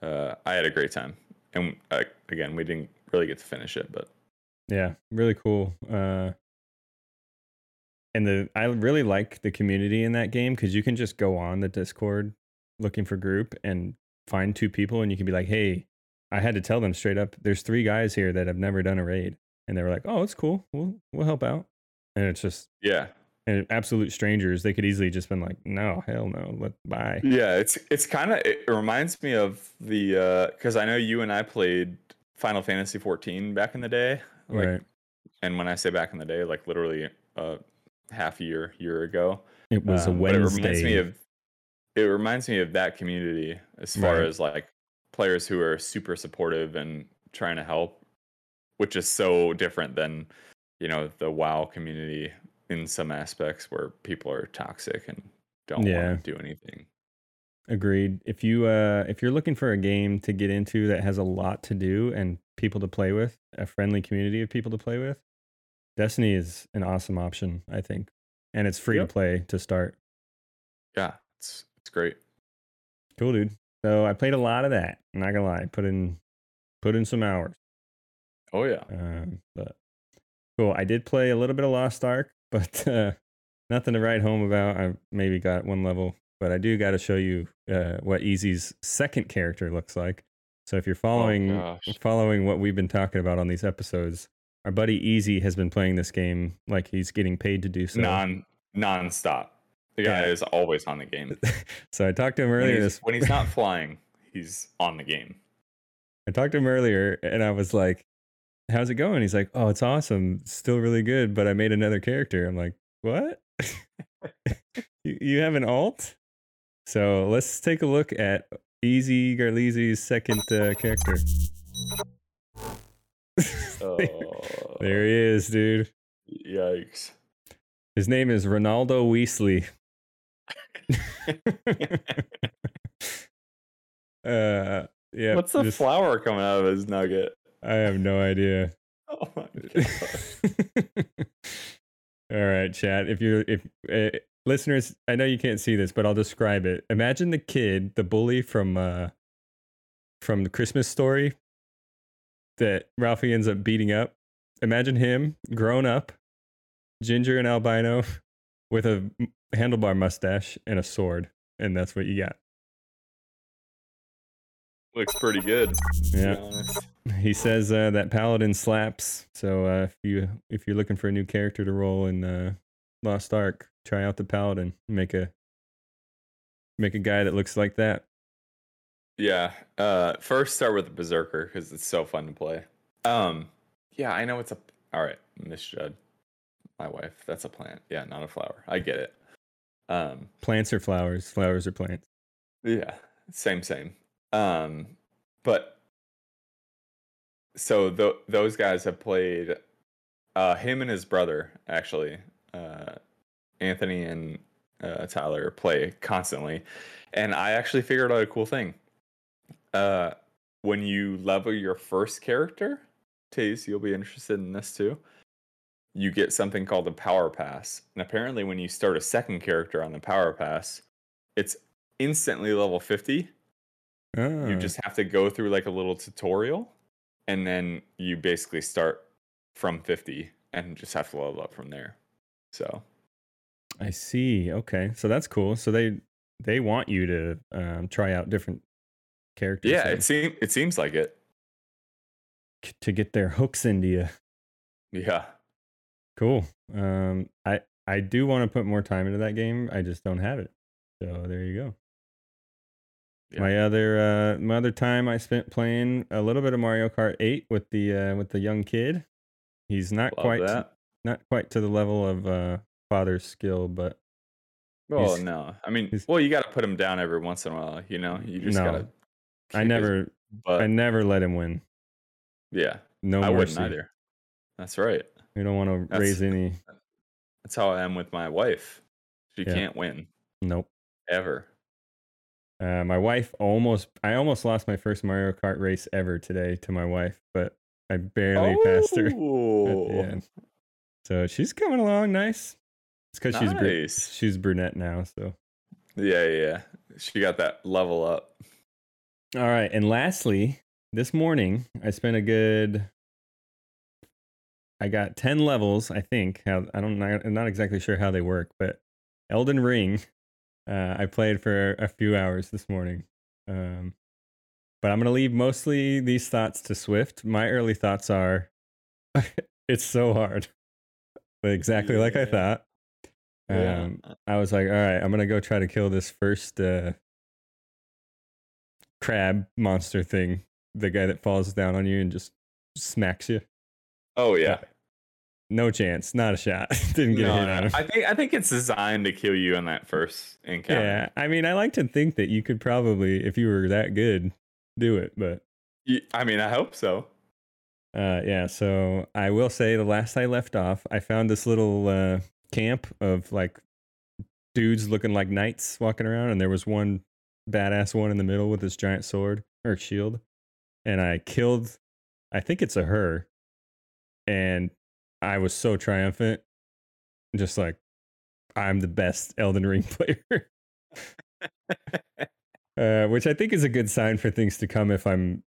D: uh, I had a great time. And uh, again, we didn't really get to finish it, but
C: Yeah, really cool. Uh, and the I really like the community in that game because you can just go on the Discord looking for group and find two people, and you can be like, "Hey, I had to tell them straight up. There's three guys here that have never done a raid," and they were like, "Oh, it's cool. We'll we'll help out." And it's just
D: yeah,
C: and absolute strangers. They could easily just been like, "No, hell no, let bye."
D: Yeah, it's it's kind of it reminds me of the because I know you and I played Final Fantasy 14 back in the day, like,
C: right.
D: and when I say back in the day, like literally uh half year year ago.
C: It was
D: Um,
C: a Wednesday.
D: It reminds me of it reminds me of that community as far
C: Right.
D: as like players who are super supportive and trying to help, which is so different than you know the WoW community in some aspects where people are toxic and don't
C: Yeah.
D: want to do anything.
C: Agreed. If you uh if you're looking for a game to get into that has a lot to do and people to play with, a friendly community of people to play with, Destiny is an awesome option, I think. And it's free
D: Yep.
C: to play to start.
D: Yeah, it's it's great.
C: Cool, dude. So I played a lot of that. I'm not gonna lie. Put in put in some hours.
D: Oh yeah.
C: Um, but cool. I did play a little bit of Lost Ark, but uh, nothing to write home about. I maybe got one level, but I do got to show you uh, what Easy's second character looks like. So if you're following
D: gosh.
C: following what we've been talking about on these episodes, our buddy Easy has been playing this game like he's getting paid to do so.
D: Non non-stop. The guy
C: Yeah.
D: is always on the game.
C: so I talked to him
D: When
C: earlier.
D: he's,
C: This
D: when he's not flying, he's on the game.
C: I talked to him earlier and I was like, How's it going? He's like, Oh, it's awesome. It's still really good, but I made another character. I'm like, What? you, you have an alt? So let's take a look at Easy Garleezy's second uh, character.
D: Oh,
C: there he is, dude.
D: Yikes.
C: His name is Ronaldo Weasley. uh, yeah.
D: What's the
C: just-
D: flower coming out of his nugget?
C: I have no idea.
D: Oh my god.
C: All right, chat. If you're if uh, listeners, I know you can't see this, but I'll describe it. Imagine the kid, the bully from uh from the Christmas story that Ralphie ends up beating up. Imagine him grown up, ginger and albino, with a handlebar mustache and a sword, and that's what you got.
D: Looks pretty good. to be
C: Yeah. He says uh, that Paladin slaps. So uh, if you if you're looking for a new character to roll in uh, Lost Ark, try out the Paladin. Make a make a guy that looks like that.
D: Yeah. Uh, first, start with the Berserker because it's so fun to play. Um, yeah, I know it's a. All right, Miss Judd, my wife. That's a plant. Yeah, not a flower. I get it. Um,
C: Plants are flowers. Flowers are plants.
D: yeah, same, same. Um, but so th- those guys have played. Uh, him and his brother actually, uh, Anthony and uh, Tyler play constantly, and I actually figured out a cool thing. Uh, when you level your first character, Taze, you'll be interested in this too. You get something called a power pass, and apparently, when you start a second character on the power pass, it's instantly level fifty.
C: Oh,
D: You just have to go through like a little tutorial, and then you basically start from fifty and just have to level up from there. So
C: I see. Okay, so that's cool. So they they want you to um, try out different characters.
D: yeah, it seems it seems like it.
C: to get their hooks into you.
D: Yeah.
C: Cool. Um, I I do want to put more time into that game. I just don't have it. So there you go.
D: Yeah.
C: My other uh my other time I spent playing a little bit of Mario Kart 8 with the uh with the young kid. He's not
D: Love
C: quite
D: that.
C: not quite to the level of uh father's skill, but
D: Well, no. I mean, well, you got to put him down every once in a while. You know, you just
C: No.
D: gotta.
C: I never. I never let him win.
D: yeah,
C: No
D: I
C: mercy.
D: wouldn't either. That's right.
C: We don't want to
D: That's-
C: raise any
D: That's how I am with my wife. She
C: Yeah.
D: can't win
C: nope.
D: ever.
C: Uh, my wife almost I almost lost my first Mario Kart race ever today to my wife, but I barely passed her. at
D: Oh,
C: the end. So she's coming along nice. It's because she's bru-
D: Nice.
C: she's brunette now. So
D: Yeah, yeah, yeah. She got that level up.
C: all right, and lastly, this morning I spent a good. I got ten levels. I think. How I don't, I'm not exactly sure how they work, but Elden Ring. Uh, I played for a few hours this morning. Um, but I'm gonna leave mostly these thoughts to Swift. My early thoughts are, it's so hard. Exactly like I
D: Yeah.
C: thought.
D: Yeah.
C: Um, I was like, all right, I'm gonna go try to kill this first uh, crab monster thing. The guy that falls down on you and just smacks you.
D: Oh yeah.
C: No chance, not a shot. Didn't get a
D: No,
C: hit on him.
D: I think I think it's designed to kill you in that first encounter.
C: Yeah, I mean, I like to think that you could probably, if you were that good, do it. But
D: I mean, I hope so.
C: uh, yeah, so I will say the last I left off, I found this little uh, camp of like dudes looking like knights walking around, and there was one badass one in the middle with this giant sword or shield, and I killed, I think it's a her, and I was so triumphant, just like I'm the best Elden Ring player. uh, which I think is a good sign for things to come if I'm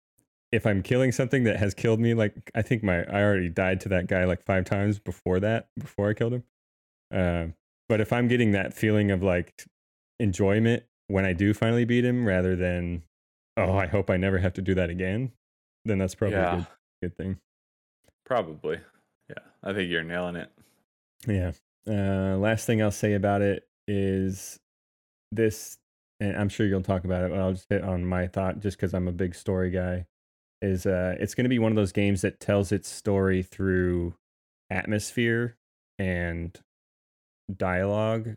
C: if I'm killing something that has killed me. Like I think my I already died to that guy like five times before that before I killed him. Uh, but if I'm getting that feeling of like enjoyment when I do finally beat him, rather than oh I hope I never have to do that again, then that's probably a good good thing.
D: probably. I think you're nailing it.
C: Yeah. Uh, last thing I'll say about it is this, and I'm sure you'll talk about it, but I'll just hit on my thought just because I'm a big story guy. Is uh, it's going to be one of those games that tells its story through atmosphere and dialogue,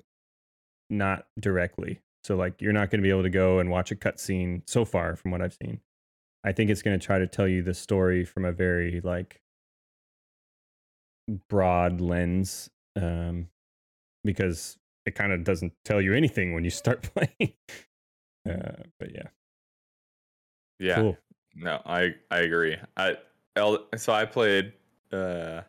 C: not directly. So, like, you're not going to be able to go and watch a cutscene so far from what I've seen. I think it's going to try to tell you the story from a very, like, broad lens um, because it kind of doesn't tell you anything when you start playing. Uh, but yeah,
D: Yeah.
C: cool.
D: No, I I agree. I so I played uh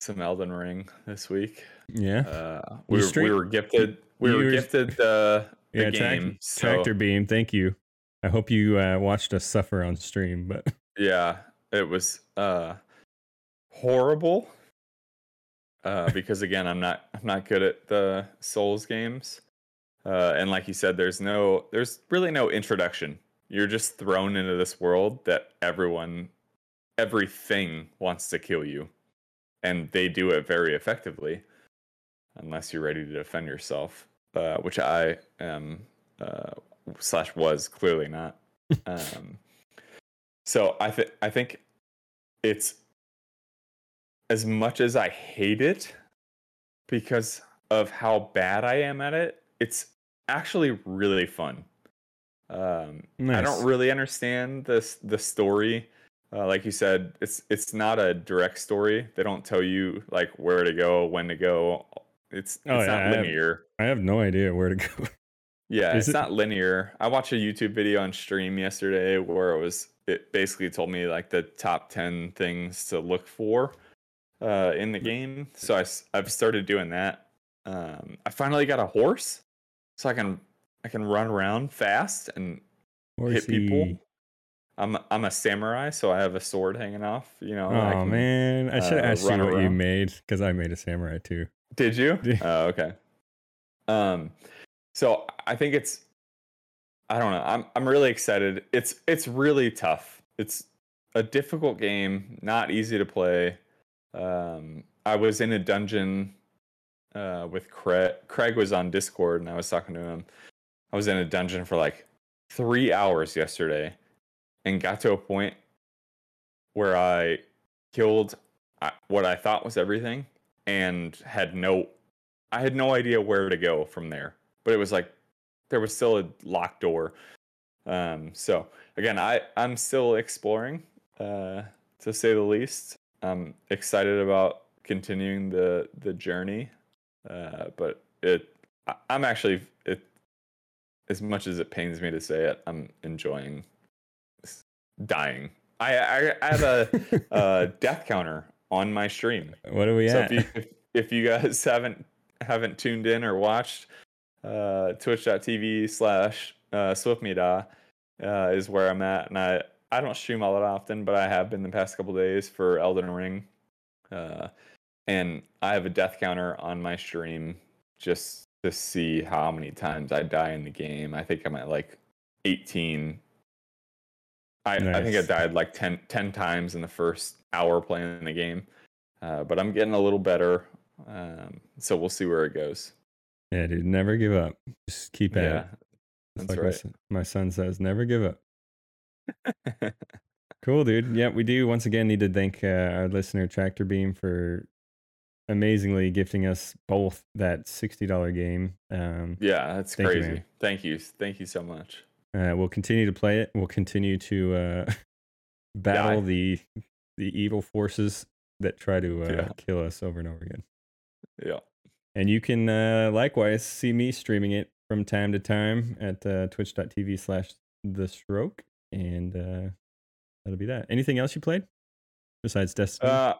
D: some Elden Ring this week.
C: Yeah.
D: Uh, we were, we were gifted we
C: You
D: were gifted the, the
C: yeah.
D: game. so-
C: Tractor beam. Thank you. I hope you uh, watched us suffer on stream, but
D: Yeah, it was uh horrible. Uh because again, I'm not I'm not good at the Souls games. Uh and like you said there's no there's really no introduction. You're just thrown into this world that everyone everything wants to kill you. And they do it very effectively unless you're ready to defend yourself, uh which I am uh slash was clearly not. Um so I think I think it's as much as I hate it because of how bad I am at it, it's actually really fun. Um, I don't really understand this the story. Uh, like you said, it's it's not a direct story. They don't tell you like where to go, when to go. It's it's
C: Oh, yeah,
D: not
C: I have-
D: linear.
C: I have no idea where to go.
D: Yeah,
C: Is
D: it's
C: it-
D: not linear. I watched a YouTube video on stream yesterday where it was it basically told me like the top 10 things to look for uh in the game. So I have started doing that. Um I finally got a horse so I can I can run around fast and hit people. I'm I'm a samurai so I have a sword hanging off, you know. I
C: Oh
D: can-
C: man, I should have
D: uh,
C: asked you what you made because I made a samurai too.
D: Did you? Oh, okay. Um, so I think it's, I don't know. I'm I'm really excited. It's it's really tough. It's a difficult game, not easy to play. Um, I was in a dungeon uh, with Craig. Craig was on Discord, and I was talking to him. I was in a dungeon for like three hours yesterday, and got to a point where I killed uh, what I thought was everything, and had no I had no idea where to go from there. But it was like there was still a locked door. Um so again, I I'm still exploring uh to say the least. I'm excited about continuing the the journey. Uh but it I'm actually it as much as it pains me to say it, I'm enjoying dying. I I, I have a, a death counter on my stream.
C: what are we
D: So
C: at?
D: if you if, if you guys haven't haven't tuned in or watched, uh, twitch.tv slash uh, swiftmida uh, is where I'm at, and I I don't stream all that often, but I have been the past couple days for Elden Ring, uh, and I have a death counter on my stream just to see how many times I die in the game. I think I'm at like 18. I, I think I died like 10, 10 times in the first hour playing the game. Uh, but I'm getting a little better. Um, so we'll see where it goes.
C: yeah, dude, never give up. Just keep at
D: Yeah,
C: it. It's
D: that's
C: like my,
D: right.
C: son, my son says, never give up. Cool, dude. Yeah, we do once again need to thank uh, our listener Tractor Beam for amazingly gifting us both that sixty dollar game. Um,
D: yeah, that's
C: Thank you,
D: crazy.
C: man.
D: Thank you. Thank you so much.
C: uh, we'll continue to play it. We'll continue to uh, battle
D: Die.
C: the the evil forces that try to uh,
D: Yeah.
C: kill us over and over again.
D: Yeah.
C: And you can uh, likewise see me streaming it from time to time at uh, twitch.tv slash the stroke. And uh, that'll be that. Anything else you played besides Destiny?
D: Uh,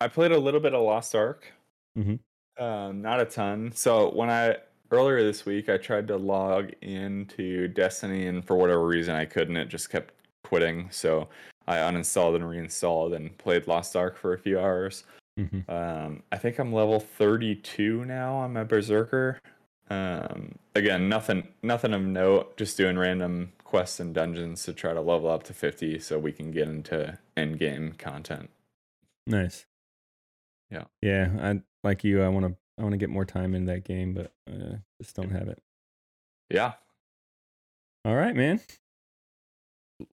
D: I played a little bit of Lost Ark.
C: Mhm.
D: Um, not a ton. So when I earlier this week, I tried to log into Destiny, and for whatever reason, I couldn't. It just kept quitting. So I uninstalled and reinstalled and played Lost Ark for a few hours.
C: Mhm.
D: Um, I think I'm level 32 now on my Berserker. Um, again, nothing, nothing of note. Just doing random quests and dungeons to try to level up to 50, so we can get into end game content.
C: Nice.
D: Yeah.
C: Yeah. I like you. I want to. I want to get more time in that game, but uh, just don't have it.
D: Yeah,
C: All right, man.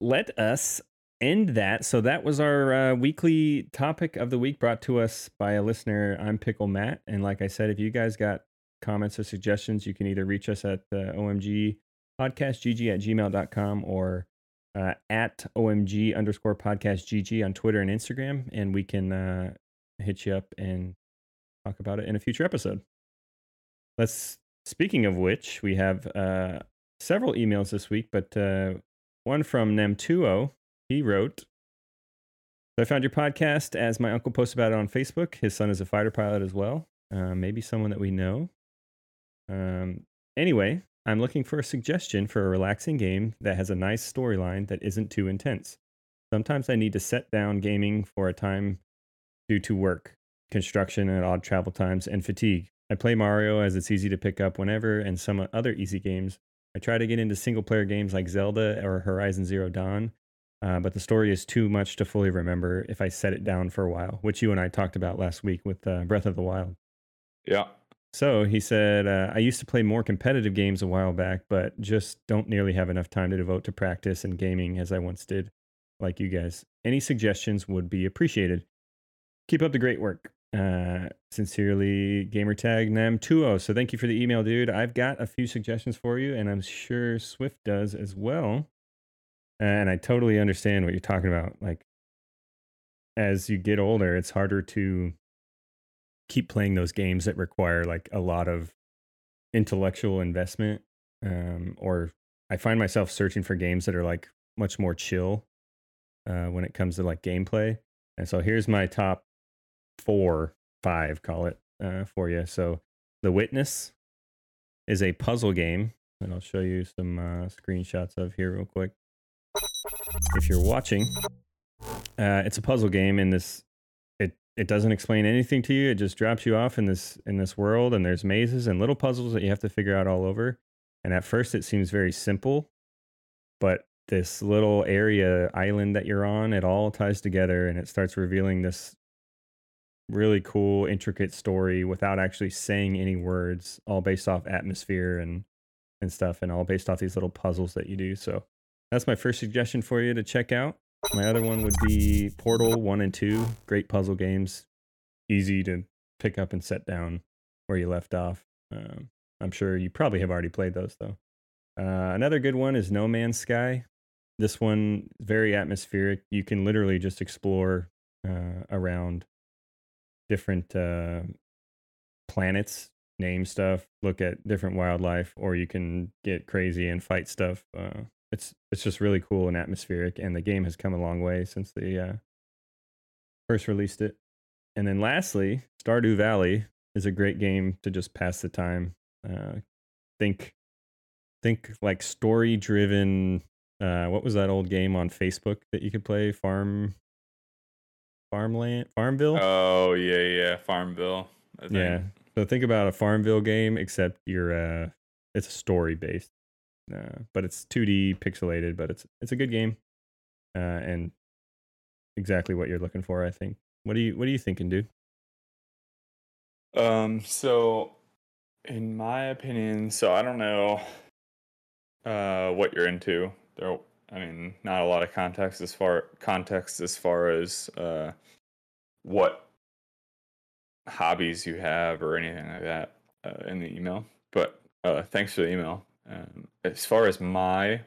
C: Let us end that. So that was our uh, weekly topic of the week brought to us by a listener. I'm Pickle Matt. And like I said, if you guys got comments or suggestions, you can either reach us at uh, OMG podcast gg at gmail.com or uh, at OMG underscore podcast gg on Twitter and Instagram. And we can uh, hit you up and talk about it in a future episode. Let's, speaking of which, we have uh, several emails this week, but uh, one from Nem2O. He wrote, I found your podcast as my uncle posted about it on Facebook. His son is a fighter pilot as well. Uh, maybe someone that we know. Um, anyway, I'm looking for a suggestion for a relaxing game that has a nice storyline that isn't too intense. Sometimes I need to set down gaming for a time due to work, construction, and odd travel times, and fatigue. I play Mario as it's easy to pick up whenever, and some other easy games. I try to get into single player games like Zelda or Horizon Zero Dawn, uh, but the story is too much to fully remember if I set it down for a while, which you and I talked about last week with uh, Breath of the Wild.
D: Yeah.
C: So he said, uh, I used to play more competitive games a while back, but just don't nearly have enough time to devote to practice and gaming as I once did, like you guys. Any suggestions would be appreciated. Keep up the great work. Uh, sincerely, gamertag Nam20. So thank you for the email, dude. I've got a few suggestions for you, and I'm sure Swift does as well. And I totally understand what you're talking about. Like, as you get older, it's harder to keep playing those games that require like a lot of intellectual investment um, or i find myself searching for games that are like much more chill uh, when it comes to like gameplay. And so here's my top four five call it uh, for you so the witness is a puzzle game and i'll show you some uh, screenshots of here real quick. If you're watching uh, it's a puzzle game in this it doesn't explain anything to you it just drops you off in this in this world and there's mazes and little puzzles that you have to figure out all over and at first it seems very simple but this little area island that you're on it all ties together and it starts revealing this really cool intricate story without actually saying any words all based off atmosphere and and stuff and all based off these little puzzles that you do so that's my first suggestion for you to check out my other one would be Portal 1 and 2. Great puzzle games. Easy to pick up and set down where you left off. Um, I'm sure you probably have already played those, though. Uh, another good one is No Man's Sky. This one, very atmospheric. You can literally just explore uh, around different uh, planets, name stuff, look at different wildlife, or you can get crazy and fight stuff. It's it's just really cool and atmospheric, and the game has come a long way since they uh, first released it. And then lastly, Stardew Valley is a great game to just pass the time. Uh, think think like story driven. Uh, what was that old game on Facebook that you could play? Farm Farmland Farmville.
D: Oh yeah, yeah, Farmville.
C: Yeah. So think about a Farmville game, except you're uh, it's story based. Uh, but it's 2D pixelated, but it's it's a good game, uh, and exactly what you're looking for. I think. What do you What are you thinking, dude?
D: Um. So, in my opinion, so I don't know, uh, what you're into. There, I mean, not a lot of context as far context as far as uh, what hobbies you have or anything like that uh, in the email. But uh, thanks for the email. Um, as far as my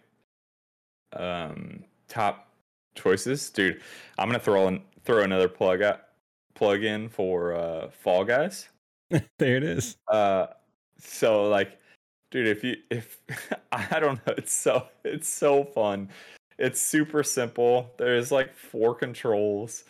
D: um, top choices, dude, I'm gonna throw in, throw another plug out, plug in for uh, Fall Guys.
C: there it is.
D: Uh, so like, dude, if you if I don't know, it's so it's so fun. It's super simple. There's like four controls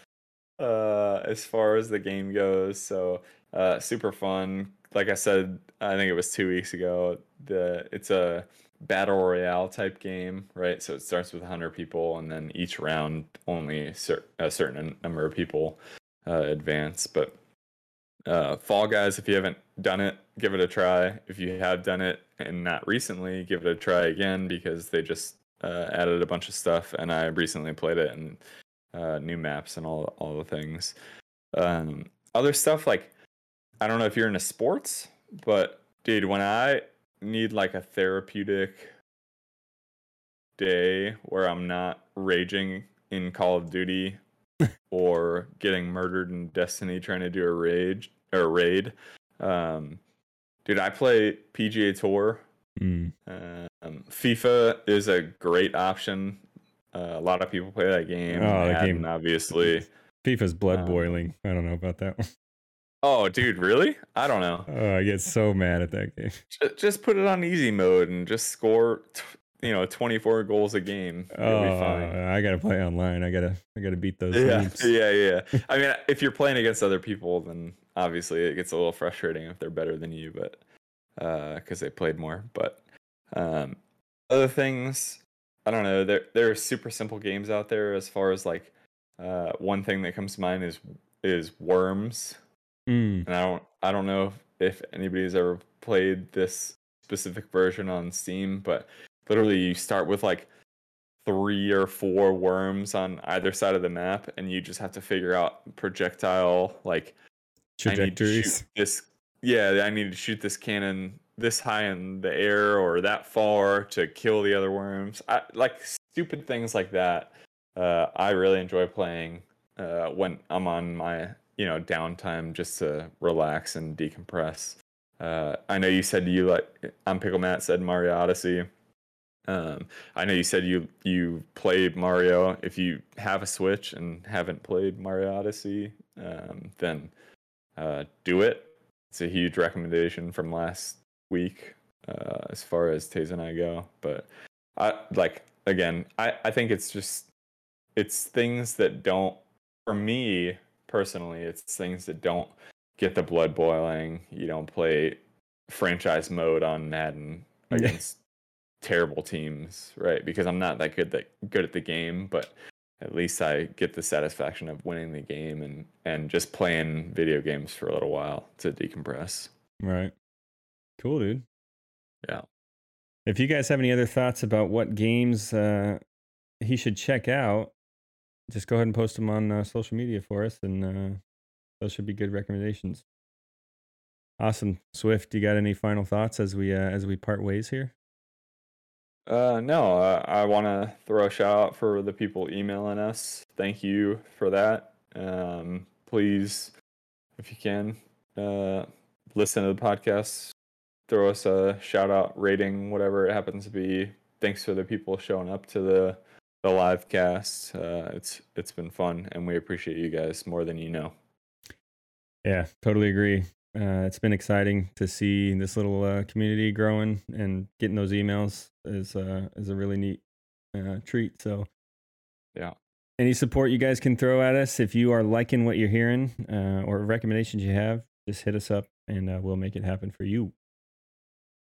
D: uh as far as the game goes. So uh super fun. Like I said, I think it was two weeks ago. The it's a battle royale type game, right? So it starts with 100 people, and then each round only cer- a certain number of people uh, advance. But uh, Fall Guys, if you haven't done it, give it a try. If you have done it and not recently, give it a try again because they just uh, added a bunch of stuff, and I recently played it and uh, new maps and all all the things. Um, other stuff like I don't know if you're into sports, but dude, when I need like a therapeutic day where I'm not raging in Call of Duty or getting murdered in Destiny trying to do a rage or a raid. Um, dude, I play PGA Tour.
C: Mm.
D: Um, FIFA is a great option. Uh, a lot of people play that game.
C: Oh, that
D: Madden,
C: game-
D: obviously.
C: FIFA's blood
D: Um,
C: boiling. I don't know about that one.
D: Oh, dude, really? I don't know.
C: Oh, I get so mad at that game.
D: Just put it on easy mode and just score you know 24 goals a game.
C: Oh,
D: be fine.
C: I gotta play online. I gotta, I gotta beat those
D: Yeah,
C: teams.
D: yeah, yeah. I mean, if you're playing against other people, then obviously it gets a little frustrating if they're better than you, but because they played more. But um, other things, I don't know. There there are super simple games out there. As far as like uh, one thing that comes to mind is is Worms,
C: Mm,
D: and I don't I don't know if, if anybody's ever played this specific version on Steam, but literally you start with like three or four worms on either side of the map, and you just have to figure out projectile like I need to
C: trajectories.
D: this yeah, I need to shoot this cannon this high in the air or that far to kill the other worms. I, like stupid things like that. Uh, I really enjoy playing uh, when I'm on my you know downtime just to relax and decompress. Uh, I know you said you like I'm Pickle Matt said Mario Odyssey. Um, I know you said you you played Mario. If you have a Switch and haven't played Mario Odyssey, um, then uh, do it. It's a huge recommendation from last week uh, as far as Taze and I go. But I like again, I, I think it's just it's things that don't for me personally, it's things that don't get the blood boiling. You don't play franchise mode on Madden against terrible teams, right? Because I'm not that good that good at the game, but at least I get the satisfaction of winning the game and and just playing video games for a little while to decompress.
C: Right. Cool, dude.
D: Yeah.
C: If you guys have any other thoughts about what games uh, he should check out, just go ahead and post them on uh, social media for us, and uh, those should be good recommendations. Awesome, Swift. You got any final thoughts as we uh, as we part ways here?
D: Uh, no, uh, I want to throw a shout out for the people emailing us. Thank you for that. Um, please, if you can, uh, listen to the podcast. Throw us a shout out, rating, whatever it happens to be. Thanks for the people showing up to the the live cast. Uh, it's it's been fun, and we appreciate you guys more than you know.
C: Yeah, totally agree. Uh, it's been exciting to see this little uh, community growing and getting those emails is uh, is a really neat uh, treat. So,
D: Yeah.
C: any support you guys can throw at us if you are liking what you're hearing uh, or recommendations you have, just hit us up and uh, we'll make it happen for you.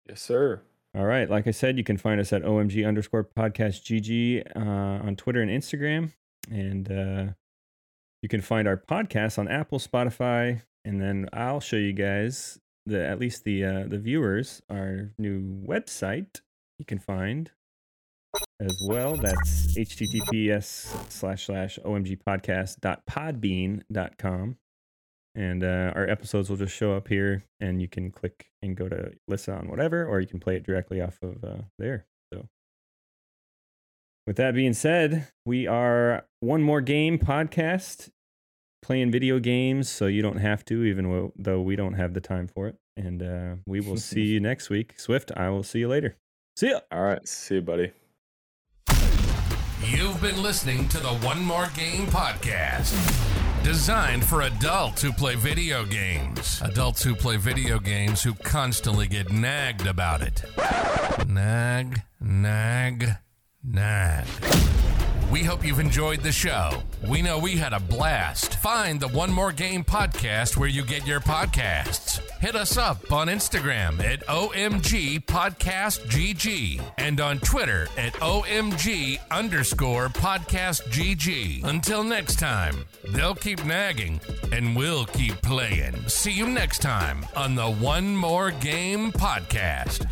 D: Yes, sir.
C: All right, like I said, you can find us at omg underscore podcast gg uh, on Twitter and Instagram, and uh, you can find our podcast on Apple, Spotify, and then I'll show you guys the at least the uh, the viewers our new website. You can find as well. That's https slash slash omg and uh, our episodes will just show up here and you can click and go to listen on whatever or you can play it directly off of uh, there so with that being said we are one more game podcast playing video games so you don't have to even though we don't have the time for it and uh, we will see you next week swift i will see you later see ya
D: All right. See you, buddy.
A: You've been listening to the One More Game podcast. Designed for adults who play video games. Adults who play video games who constantly get nagged about it. Nag, nag, nag. We hope you've enjoyed the show. We know we had a blast. Find the One More Game podcast where you get your podcasts. Hit us up on Instagram at OMG Podcast GG and on Twitter at OMG underscore Podcast GG. Until next time, they'll keep nagging and we'll keep playing. See you next time on the One More Game podcast.